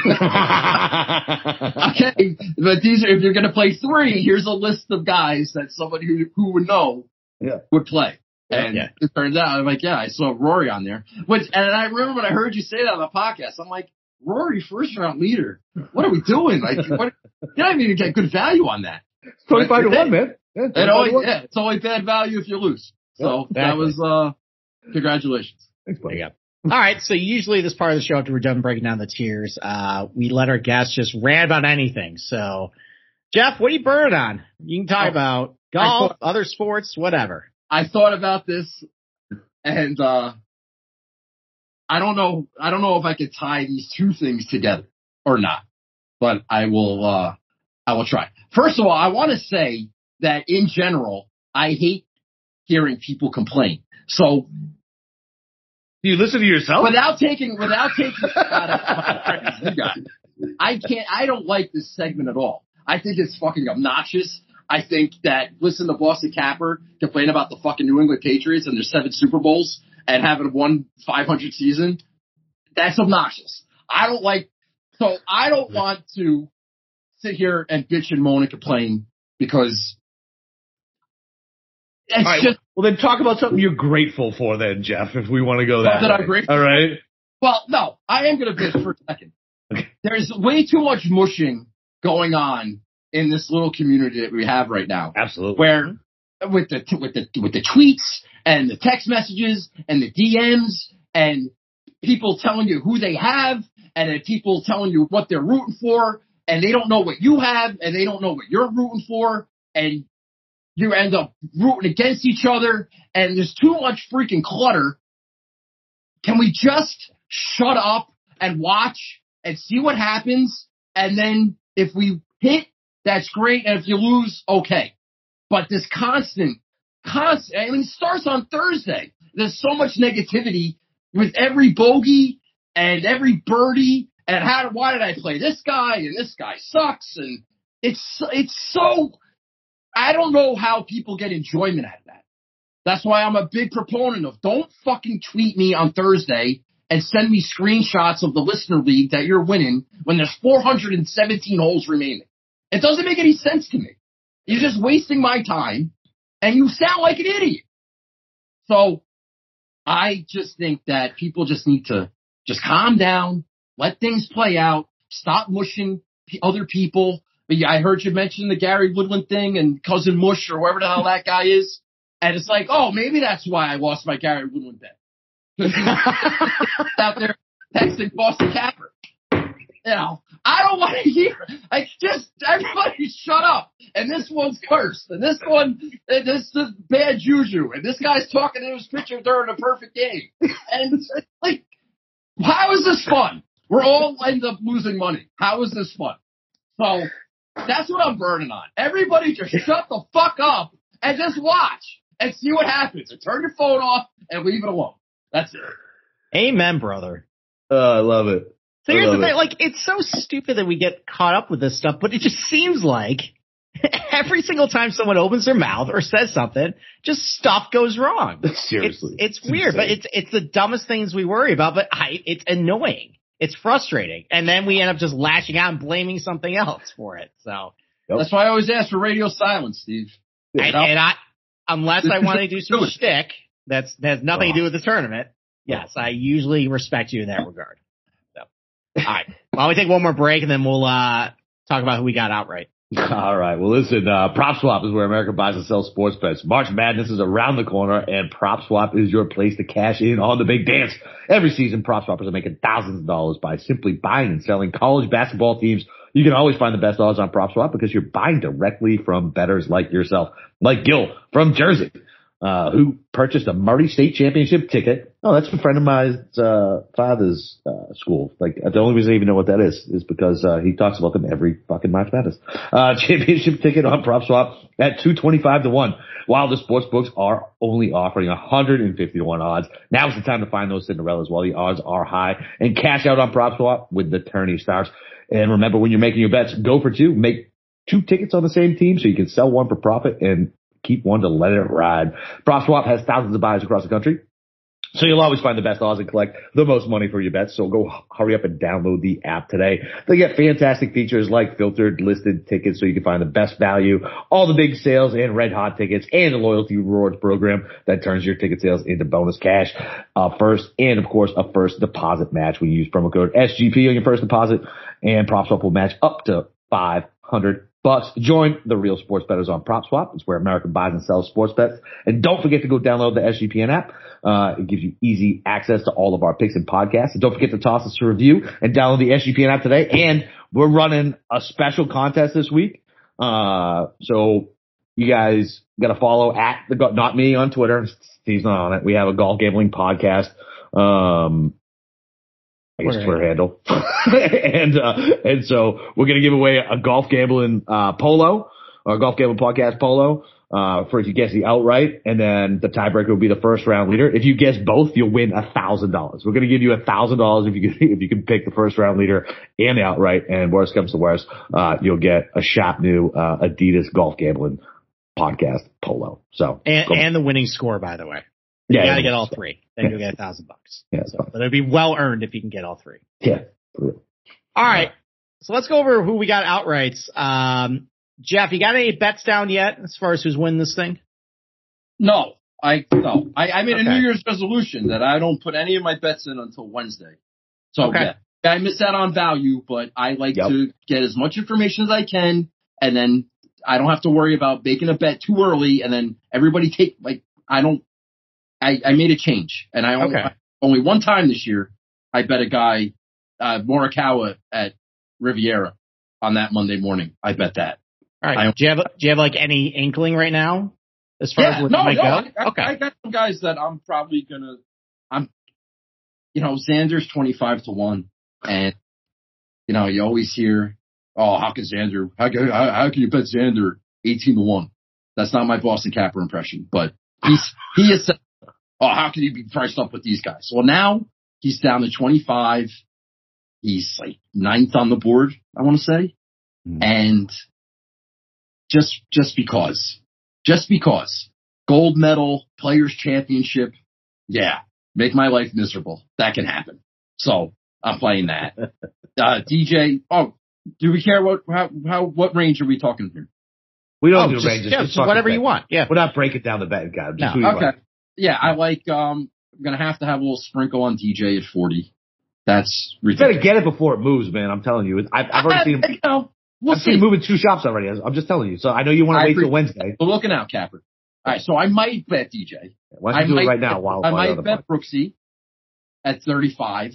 but these are if you're going to play three, here's a list of guys that somebody who who would know Yeah. would play. And Yeah. it turns out, I'm like, yeah, I saw Rory on there. Which, and I remember when I heard you say that on the podcast, I'm like, Rory, first round leader. What are we doing? Like, [laughs] what? You don't even get good value on that. It's Twenty five to one, man. Yeah, It 25 to always, one. yeah, it's only bad value if you lose. So Yeah, that was, uh, congratulations. Thanks, There buddy. you go. All right. So usually this part of the show, after we're done breaking down the tiers, uh, we let our guests just rant about anything. So Jeff, what are you burning on? You can talk Oh, about golf, thought- other sports, whatever. I thought about this and, uh, I don't know, I don't know if I could tie these two things together or not, but I will, uh, I will try. First of all, I want to say that in general, I hate hearing people complain. So Do you listen to yourself? without taking without taking out of you guys, I can't. I don't like this segment at all. I think it's fucking obnoxious. I think that listen to Boston Capper complain about the fucking New England Patriots and their seven Super Bowls and having won 500 season. That's obnoxious. I don't like. So I don't want to sit here and bitch and moan and complain because it's right, just well, then talk about something you're grateful for, then, Jeff. If we want to go that. Something I'm grateful All right. Well, no, I am going to bitch for a second. [laughs] Okay. There's way too much mushing going on in this little community that we have right now, Absolutely. where with the with the with the tweets and the text messages and the DMs and people telling you who they have and then people telling you what they're rooting for and they don't know what you have and they don't know what you're rooting for and you end up rooting against each other and there's too much freaking clutter. Can we just shut up and watch and see what happens? And then if we hit, that's great. And if you lose, okay. But this constant, constant, I mean, it starts on Thursday. There's so much negativity with every bogey and every birdie and how, why did I play this guy and this guy sucks? And it's, it's so, I don't know how people get enjoyment out of that. That's why I'm a big proponent of don't fucking tweet me on Thursday and send me screenshots of the listener league that you're winning when there's 417 holes remaining. It doesn't make any sense to me. You're just wasting my time and you sound like an idiot. So I just think that people just need to just calm down, let things play out, stop mushing other people but yeah, I heard you mention the Gary Woodland thing and cousin Mush or whoever the hell that guy is. And it's like, oh, maybe that's why I lost my Gary Woodland bet. [laughs] out there texting Boston Capper. You know, I don't want to hear. I just everybody shut up. And this one's cursed. And this one, and this is bad juju. And this guy's talking to his pitcher during a perfect game. And it's like, how is this fun? We're all end up losing money. How is this fun? So that's what I'm burning on. Everybody just shut the fuck up and just watch and see what happens. And turn your phone off and leave it alone. That's it. Amen, brother. Uh, I love it. So here's the thing, it. like it's so stupid that we get caught up with this stuff, but it just seems like [laughs] every single time someone opens their mouth or says something, just stuff goes wrong. [laughs] Seriously. It's, it's weird, but it's it's the dumbest things we worry about, but I it's annoying. It's frustrating. And then we end up just lashing out and blaming something else for it. So Yep. That's why I always ask for radio silence, Steve. I, know? and I unless I want to do [laughs] some Do shtick that's that has nothing to do with the tournament, yes, I usually respect you in that regard. All right. Well we take one more break and then we'll uh talk about who we got outright. [laughs] All right. Well, listen, uh, PropSwap is where America buys and sells sports bets. March Madness is around the corner and PropSwap is your place to cash in on the big dance. Every season, Prop Swappers are making thousands of dollars by simply buying and selling college basketball teams. You can always find the best odds on PropSwap because you're buying directly from bettors like yourself, like Gil from Jersey, uh, who purchased a Murray State Championship ticket. Oh, that's a friend of my uh, father's uh, school. Like the only reason I even know what that is is because uh, he talks about them every fucking March Madness. Uh, [laughs] championship ticket on PropSwap at two twenty five to one. While the sports books are only offering 150 to one odds, the time to find those Cinderellas while the odds are high and cash out on PropSwap with the tourney stars. And remember, when you're making your bets, go for two. Make two tickets on the same team so you can sell one for profit and keep one to let it ride. PropSwap has thousands of buyers across the country. So you'll always find the best odds and collect the most money for your bets. So go hurry up and download the app today. They get fantastic features like filtered listed tickets so you can find the best value, all the big sales and red hot tickets and the loyalty rewards program that turns your ticket sales into bonus cash, uh, first and of course a first deposit match you use promo code SGP on your first deposit and PropSwap will match up to 500 bucks. Join the real sports bettors on PropSwap. It's where America buys and sells sports bets. And don't forget to go download the SGPN app. Uh, it gives you easy access to all of our picks and podcasts. And don't forget to toss us a review and download the SGPN app today. And we're running a special contest this week. Uh, so you guys got to follow at the, not me on Twitter. Steve's not on it. We have a golf gambling podcast. Um, I guess Twitter Twitter handle. [laughs] and, uh, and so we're going to give away a golf gambling, uh, polo or golf gambling podcast polo. Uh, for if you guess the outright, and then the tiebreaker will be the first round leader. If you guess both, you'll win a thousand dollars. We're going to give you a thousand dollars if you can, if you can pick the first round leader and the outright. And worst comes to worst, uh, you'll get a shop new uh, Adidas golf gambling podcast polo. So And and the winning score, by the way. Yeah, you gotta get all three. Then you'll get a thousand bucks. Yeah, it's fine. But it'll be well earned if you can get all three. yeah. All right. So let's go over who we got outrights. Um, Jeff, you got any bets down yet as far as who's winning this thing? No, I no. I, I made a New Year's resolution that I don't put any of my bets in until Wednesday. So Okay. yeah, I miss out on value, but I like Yep. to get as much information as I can, and then I don't have to worry about making a bet too early, and then everybody take like I don't. I, I made a change, and I only Okay. only one time this year I bet a guy uh, Morikawa at Riviera on that Monday morning. I bet that. All right. I- do you have do you have like any inkling right now as far as where no, might no. go? I, I, okay. I got some guys that I'm probably gonna. I'm, you know, Xander's twenty five to one, and you know, you always hear, "Oh, how can Xander? How can how, how can you bet Xander eighteen to one?" That's not my Boston Capper impression, but he's he is. Oh, how can he be priced up with these guys? Well, now he's down to twenty five. He's like ninth on the board, I want to say, Mhm. and just just because, just because gold medal, players championship. Yeah, make my life miserable. That can happen. So I'm playing that. [laughs] Uh, DJ, oh, do we care what, how, how, what range are we talking here? We don't Oh, do just, ranges. yeah, just just fucking whatever bet. you want. Yeah. We're not breaking down the betting guide. Just No. who you Okay. like. Yeah, I like, um, I'm going to have to have a little sprinkle on DJ at 40. That's You better ridiculous. get it before it moves, man. I'm telling you. I've, I've already seen him. You know, we'll I've seen see. you moving two shops already. I'm just telling you. So I know you want to wait agree. till Wednesday. We're looking out, Capper. All right, so I might bet DJ. Why don't I you do might it right now bet- while I while you're might on the bet Brooksy at 35.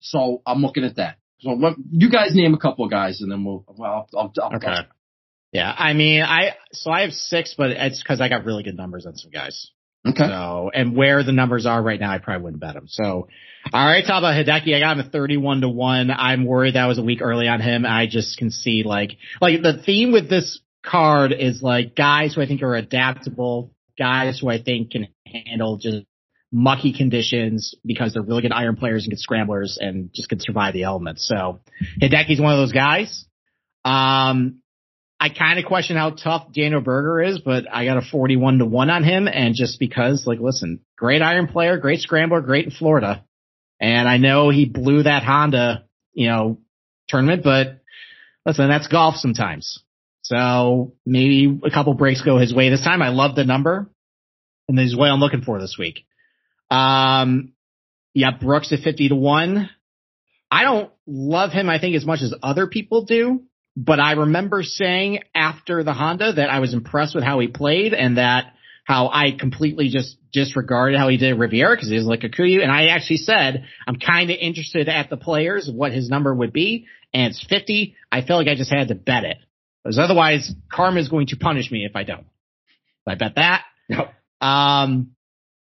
So I'm looking at that. So what, you guys name a couple of guys, and then we'll. Well, I'll. I'll, Okay. I'll Yeah, I mean, I so I have six, but it's because I got really good numbers on some guys. Okay. So, and where the numbers are right now, I probably wouldn't bet him. So, all right, talk about Hideki. I got him at 31 to 1. I'm worried that was a week early on him. I just can see like, like the theme with this card is like guys who I think are adaptable, guys who I think can handle just mucky conditions because they're really good iron players and good scramblers and just can survive the elements. So Hideki's one of those guys. Um, I kind of question how tough Daniel Berger is, but I got a 41 to 1 on him. And just because, like, listen, great iron player, great scrambler, great in Florida. And I know he blew that Honda, you know, tournament, but listen, that's golf sometimes. So maybe a couple breaks go his way this time. I love the number and this is what I'm looking for this week. Um, yeah, Brooks at 50 to 1. I don't love him, I think, as much as other people do but I remember saying after the Honda that I was impressed with how he played and that how I completely just disregarded how he did Riviera because he was like a Kuyu. And I actually said, I'm kind of interested at the players, what his number would be. And it's 50. I felt like I just had to bet it because otherwise karma is going to punish me if I don't. So I bet that. Yep. Um,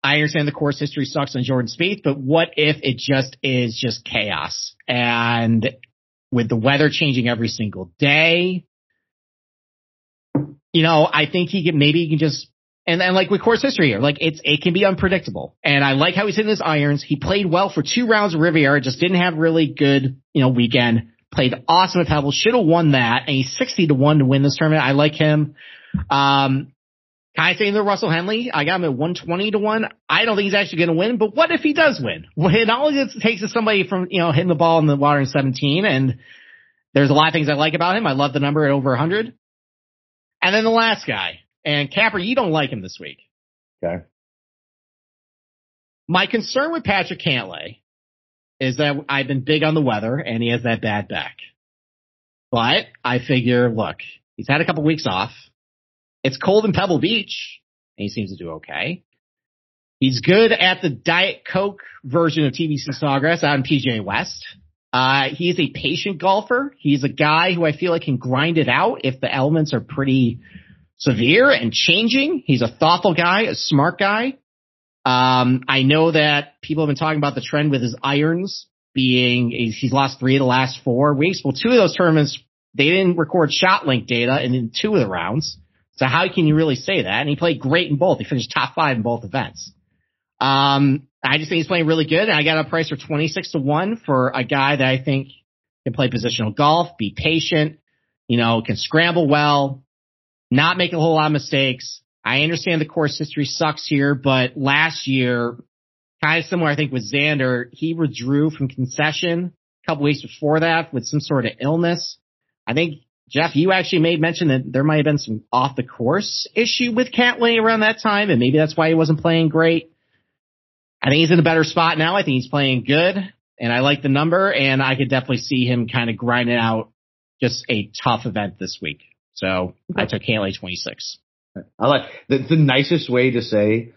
I understand the course history sucks on Jordan Spieth, but what if it just is just chaos and with the weather changing every single day. You know, I think he can maybe he can just and and like with course history here, like it's it can be unpredictable. And I like how he's hitting his irons. He played well for two rounds of Riviera, just didn't have really good, you know, weekend. Played awesome at Pebble, should have won that, and he's sixty to one to win this tournament. I like him. Um Kind of saying the Russell Henley, I got him at 120 to 1. I don't think he's actually going to win, but what if he does win? Well, it all it takes is somebody from, you know, hitting the ball in the water in 17, and there's a lot of things I like about him. I love the number at over 100. And then the last guy, and Capper, you don't like him this week. Okay. My concern with Patrick Cantlay is that I've been big on the weather, and he has that bad back. But I figure, look, he's had a couple weeks off. It's cold in Pebble Beach, and he seems to do okay. He's good at the Diet Coke version of TPC Sawgrass out in PGA West. Uh, he's a patient golfer. He's a guy who I feel like can grind it out if the elements are pretty severe and changing. He's a thoughtful guy, a smart guy. Um, I know that people have been talking about the trend with his irons being, he's lost three of the last four weeks. Well, two of those tournaments, they didn't record shot link data in two of the rounds. So how can you really say that? And he played great in both. He finished top five in both events. Um, I just think he's playing really good. And I got a price for 26 to 1 for a guy that I think can play positional golf, be patient, you know, can scramble well, not make a whole lot of mistakes. I understand the course history sucks here, but last year, kind of similar, I think, with Xander, he withdrew from concession a couple weeks before that with some sort of illness. I think Jeff, you actually made mention that there might have been some off the course issue with Cantlay around that time, and maybe that's why he wasn't playing great. I think he's in a better spot now. I think he's playing good, and I like the number, and I could definitely see him kind of grinding out just a tough event this week. So I took Cantlay 26. I like the, the nicest way to say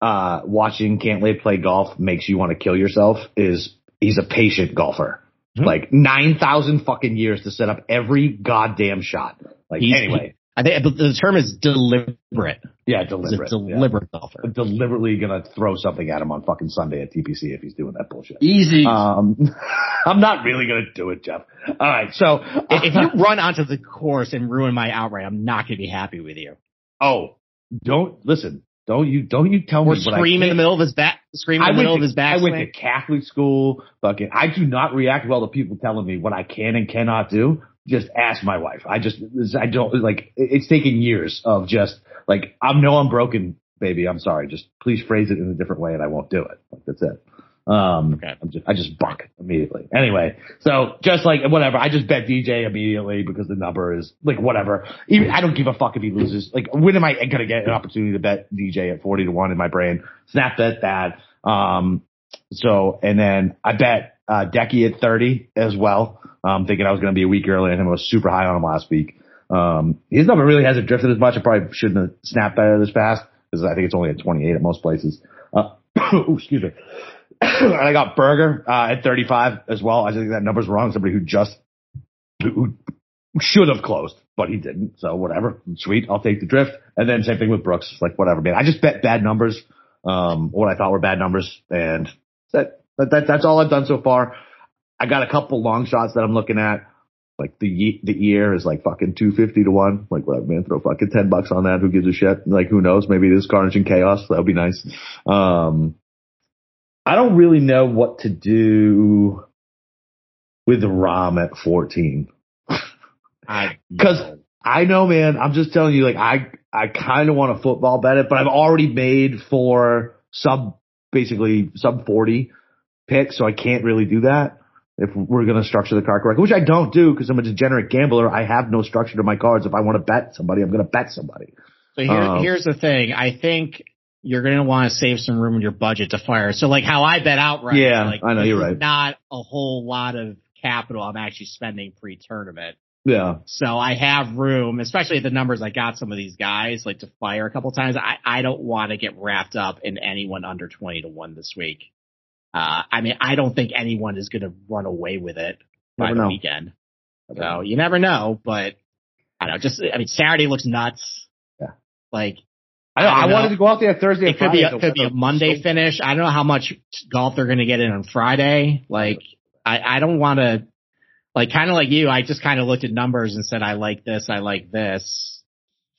uh, watching Cantlay play golf makes you want to kill yourself is he's a patient golfer. Mhm. Like nine thousand fucking years to set up every goddamn shot. Like He's- anyway, I think the term is deliberate. yeah, deliberate. a yeah. deliberate golfer. Deliberately gonna throw something at him on fucking Sunday at TPC if he's doing that bullshit. Easy. Um, [laughs] I'm not really gonna do it, Jeff. All right, so If you run onto the course and ruin my outright, I'm not going to be happy with you. oh, don't listen. Don't you don't you tell Or me what I scream in the middle of his back, scream in I the middle to, of his back. I went to Catholic school. Fucking, I do not react well to people telling me what I can and cannot do. Just ask my wife. I just, I don't like. It's taken years of just like I know I'm broken, baby. I'm sorry. Just please phrase it in a different way, and I won't do it. Like that's it. Um, Okay. Just, I just buck immediately. Anyway, so just like whatever, I just bet DJ immediately because the number is like whatever. Even I don't give a fuck if he loses. Like when am I gonna get an opportunity to bet DJ at 40 to one in my brain? Snap bet that. Um, so and then I bet uh, Decky at 30 as well. Um, thinking I was going to be a week earlier and I was super high on him last week. Um, his number really hasn't drifted as much. I probably shouldn't have snapped better this fast because I think it's only at 28 at most places. Uh, ooh, [coughs] excuse me. And I got Berger, uh, at 35 as well. I think that number's wrong. Somebody who just, who should have closed, but he didn't. So whatever. Sweet. I'll take the drift. And then same thing with Brooks. Like whatever, man. I just bet bad numbers, um, what I thought were bad numbers. And that, that, that that's all I've done so far. I got a couple long shots that I'm looking at. Like the the year is like fucking two fifty to one. Like man. Throw fucking ten bucks on that. Who gives a shit? Like who knows? Maybe it is Carnage and Chaos. That would be nice. Um, I don't really know what to do with Rahm at fourteen. Because I know, man. I'm just telling you, like I I kind of want to football bet it, but I've already made for sub basically sub forty pick, so I can't really do that if we're going to structure the card correctly, which I don't do because I'm a degenerate gambler. I have no structure to my cards. If I want to bet somebody, I'm going to bet somebody. So here, um, here's the thing. I think you're going to want to save some room in your budget to fire. So like how I bet outright. Yeah, like, I know you're right. Not a whole lot of capital I'm actually spending pre-tournament. Yeah. So I have room, especially at the numbers I got some of these guys like to fire a couple times. I, I don't want to get wrapped up in anyone under 20 to 1 this week. Uh, I mean, I don't think anyone is going to run away with it by the know. weekend. So you never know, but I don't know. Just, I mean, Saturday looks nuts. Yeah. Like, I know. I I, don't wanted to go out there Thursday. it could be, Friday a, could be a Monday finish. I don't know how much golf they're going to get in on Friday. Like, I, I don't want to, like, kind of like you, I just kind of looked at numbers and said, I like this, I like this.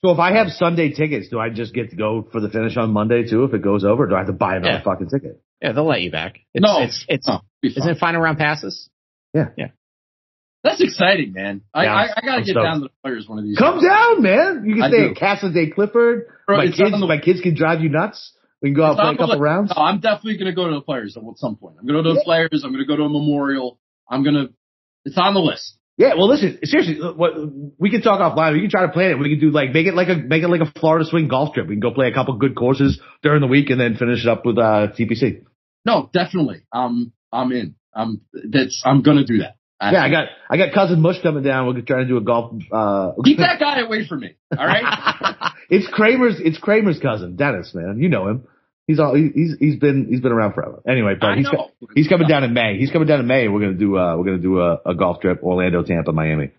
So if I have Sunday tickets, do I just get to go for the finish on Monday too? If it goes over, do I have to buy another Yeah. fucking ticket? Yeah, they'll let you back. It's, No. it's, it's, Oh, be isn't it final round passes? That's exciting, man. I, Yeah, I, I gotta I'm get stoked. down to the players one of these. Come days. down, man. You can I stay do. at Castle Day Clifford. Bro, my kids, the- my kids can drive you nuts. We can go out and play a couple li- rounds. No, I'm definitely gonna go to the players at some point. I'm gonna go to the Yeah. players. I'm gonna go to a memorial. I'm gonna. It's on the list. Yeah, well, listen, seriously, what we can talk offline. We can try to plan it. We can do like make it like a make it like a Florida swing golf trip. We can go play a couple good courses during the week and then finish it up with uh TPC. No, definitely. I'm. I'm in. I'm. That's. I'm gonna do that. Yeah, I got I got cousin Mush coming down. We're trying to do a golf. uh Keep that guy away from me. All right. [laughs] It's Kramer's. It's Kramer's cousin, Dennis. Man, you know him. He's all he's he's been he's been around forever. Anyway, but I he's know. he's coming down in May. He's coming down in May. We're gonna do uh we're gonna do a, a golf trip: Orlando, Tampa, Miami.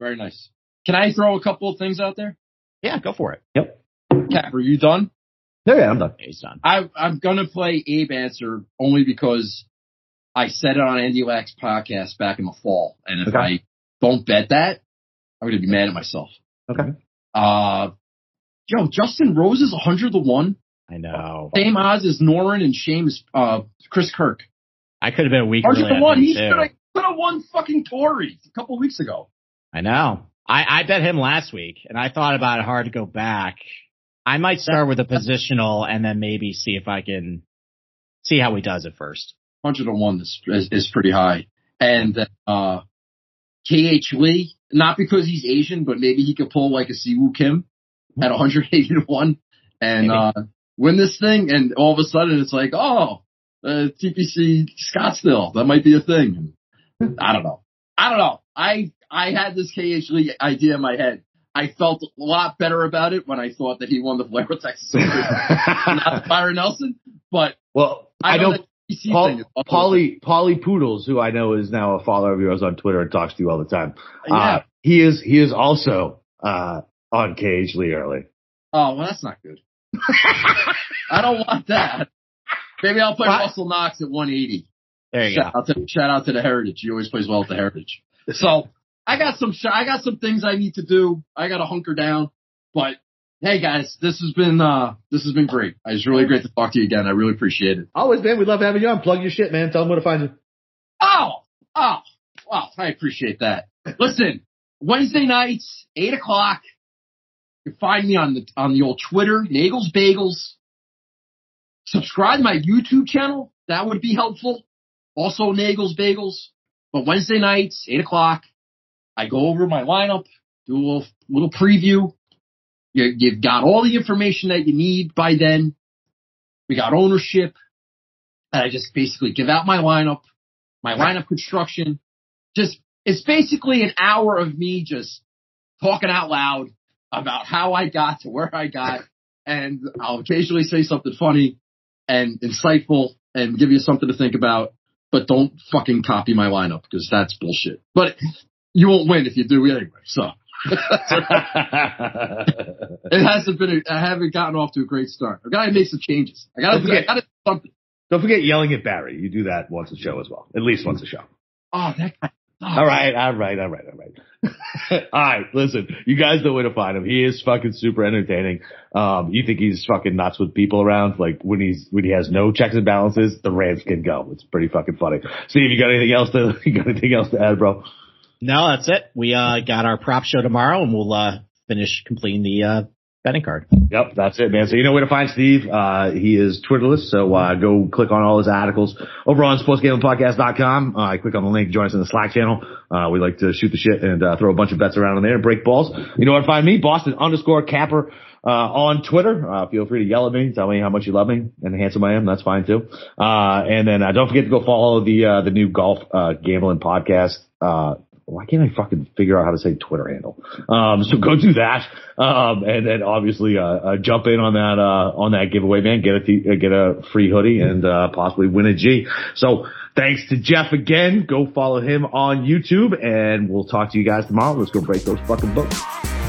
Very nice. Can I throw a couple of things out there? Yeah, go for it. Yep. Cap, are you done? Yeah, yeah, I'm done. Yeah, he's done. I, I'm gonna play Abe Ancer only because I said it on Andy Lack's podcast back in the fall, and if Okay. I don't bet that, I'm gonna be mad at myself. Okay. Uh, yo, Justin Rose is 100 to one, I know. same odds as Noren and James, uh, Chris Kirk. I could have been a week 100 to one. He should have won fucking Tory a couple weeks ago. I know. I, I bet him last week, and I thought about it hard to go back. I might start with a positional and then maybe see if I can see how he does at first. 100 to one is, is is pretty high, and uh, KH Lee, not because he's Asian, but maybe he could pull like a Siwoo Kim at 180 to one and uh, win this thing, and all of a sudden it's like, oh, uh, TPC Scottsdale, that might be a thing. I don't know. I don't know. I I had this KH Lee idea in my head. I felt a lot better about it when I thought that he won the Valero Texas, [laughs] not Byron Nelson. But well, I, I know, know that Paul, is also- Paulie Paulie Poodles, who I know is now a follower of yours on Twitter and talks to you all the time. Yeah. Uh, he is he is also uh on KH Lee early. Oh, well, that's not good. [laughs] I don't want that. Maybe I'll play What? Russell Knox at 180. There you Shout go. out, to, shout out to the Heritage. He always plays well at the Heritage. So I got some, sh- I got some things I need to do. I got to hunker down. But hey, guys, this has been, uh, this has been great. It's really great to talk to you again. I really appreciate it. Always, man. We love having you on. Plug your shit, man. Tell them where to find you. Oh, oh, wow. I appreciate that. Listen, Wednesday nights, eight o'clock. You can find me on the on the old Twitter, Nagels Bagels. Subscribe to my YouTube channel. That would be helpful. Also Nagels Bagels. But Wednesday nights, eight o'clock, I go over my lineup, do a little, little preview. You, you've got all the information that you need by then. We got ownership. And I just basically give out my lineup my lineup construction. Just, it's basically an hour of me just talking out loud about how I got to where I got. And I'll occasionally say something funny and insightful and give you something to think about, but don't fucking copy my lineup because that's bullshit. But you won't win if you do anyway. So [laughs] it hasn't been. A, I haven't gotten off to a great start. I gotta make some changes. I forget- I gotta do something. Don't forget yelling at Barry. You do that once a show as well. At least once a show. Oh, that guy. oh, All right, all right, all right, all right. [laughs] all right, listen, you guys know where to find him. He is fucking super entertaining. Um, you think he's fucking nuts with people around? Like when he's, when he has no checks and balances, the Rams can go. It's pretty fucking funny. Steve, you got anything else to, [laughs] you got anything else to add, bro? No, that's it. We uh got our prop show tomorrow, and we'll uh finish completing the uh betting card. Yep, that's it, man. So you know where to find Steve. Uh, he is Twitterless, so uh, go click on all his articles over on sportsgamblingpodcast.com. Uh, click on the link, join us in the Slack channel. Uh, we like to shoot the shit and uh, throw a bunch of bets around in there and break balls. You know where to find me, Boston underscore Capper. Uh, on Twitter, uh, feel free to yell at me, tell me how much you love me and handsome I am. That's fine too. Uh, and then, uh, don't forget to go follow the, uh, the new golf, uh, gambling podcast, uh, why can't I fucking figure out how to say Twitter handle? Um, so go do that. Um, and then obviously, uh, uh, jump in on that, uh, on that giveaway, man. Get a, t- uh, get a free hoodie and, uh, possibly win a G. So thanks to Jeff again. Go follow him on YouTube and we'll talk to you guys tomorrow. Let's go break those fucking books.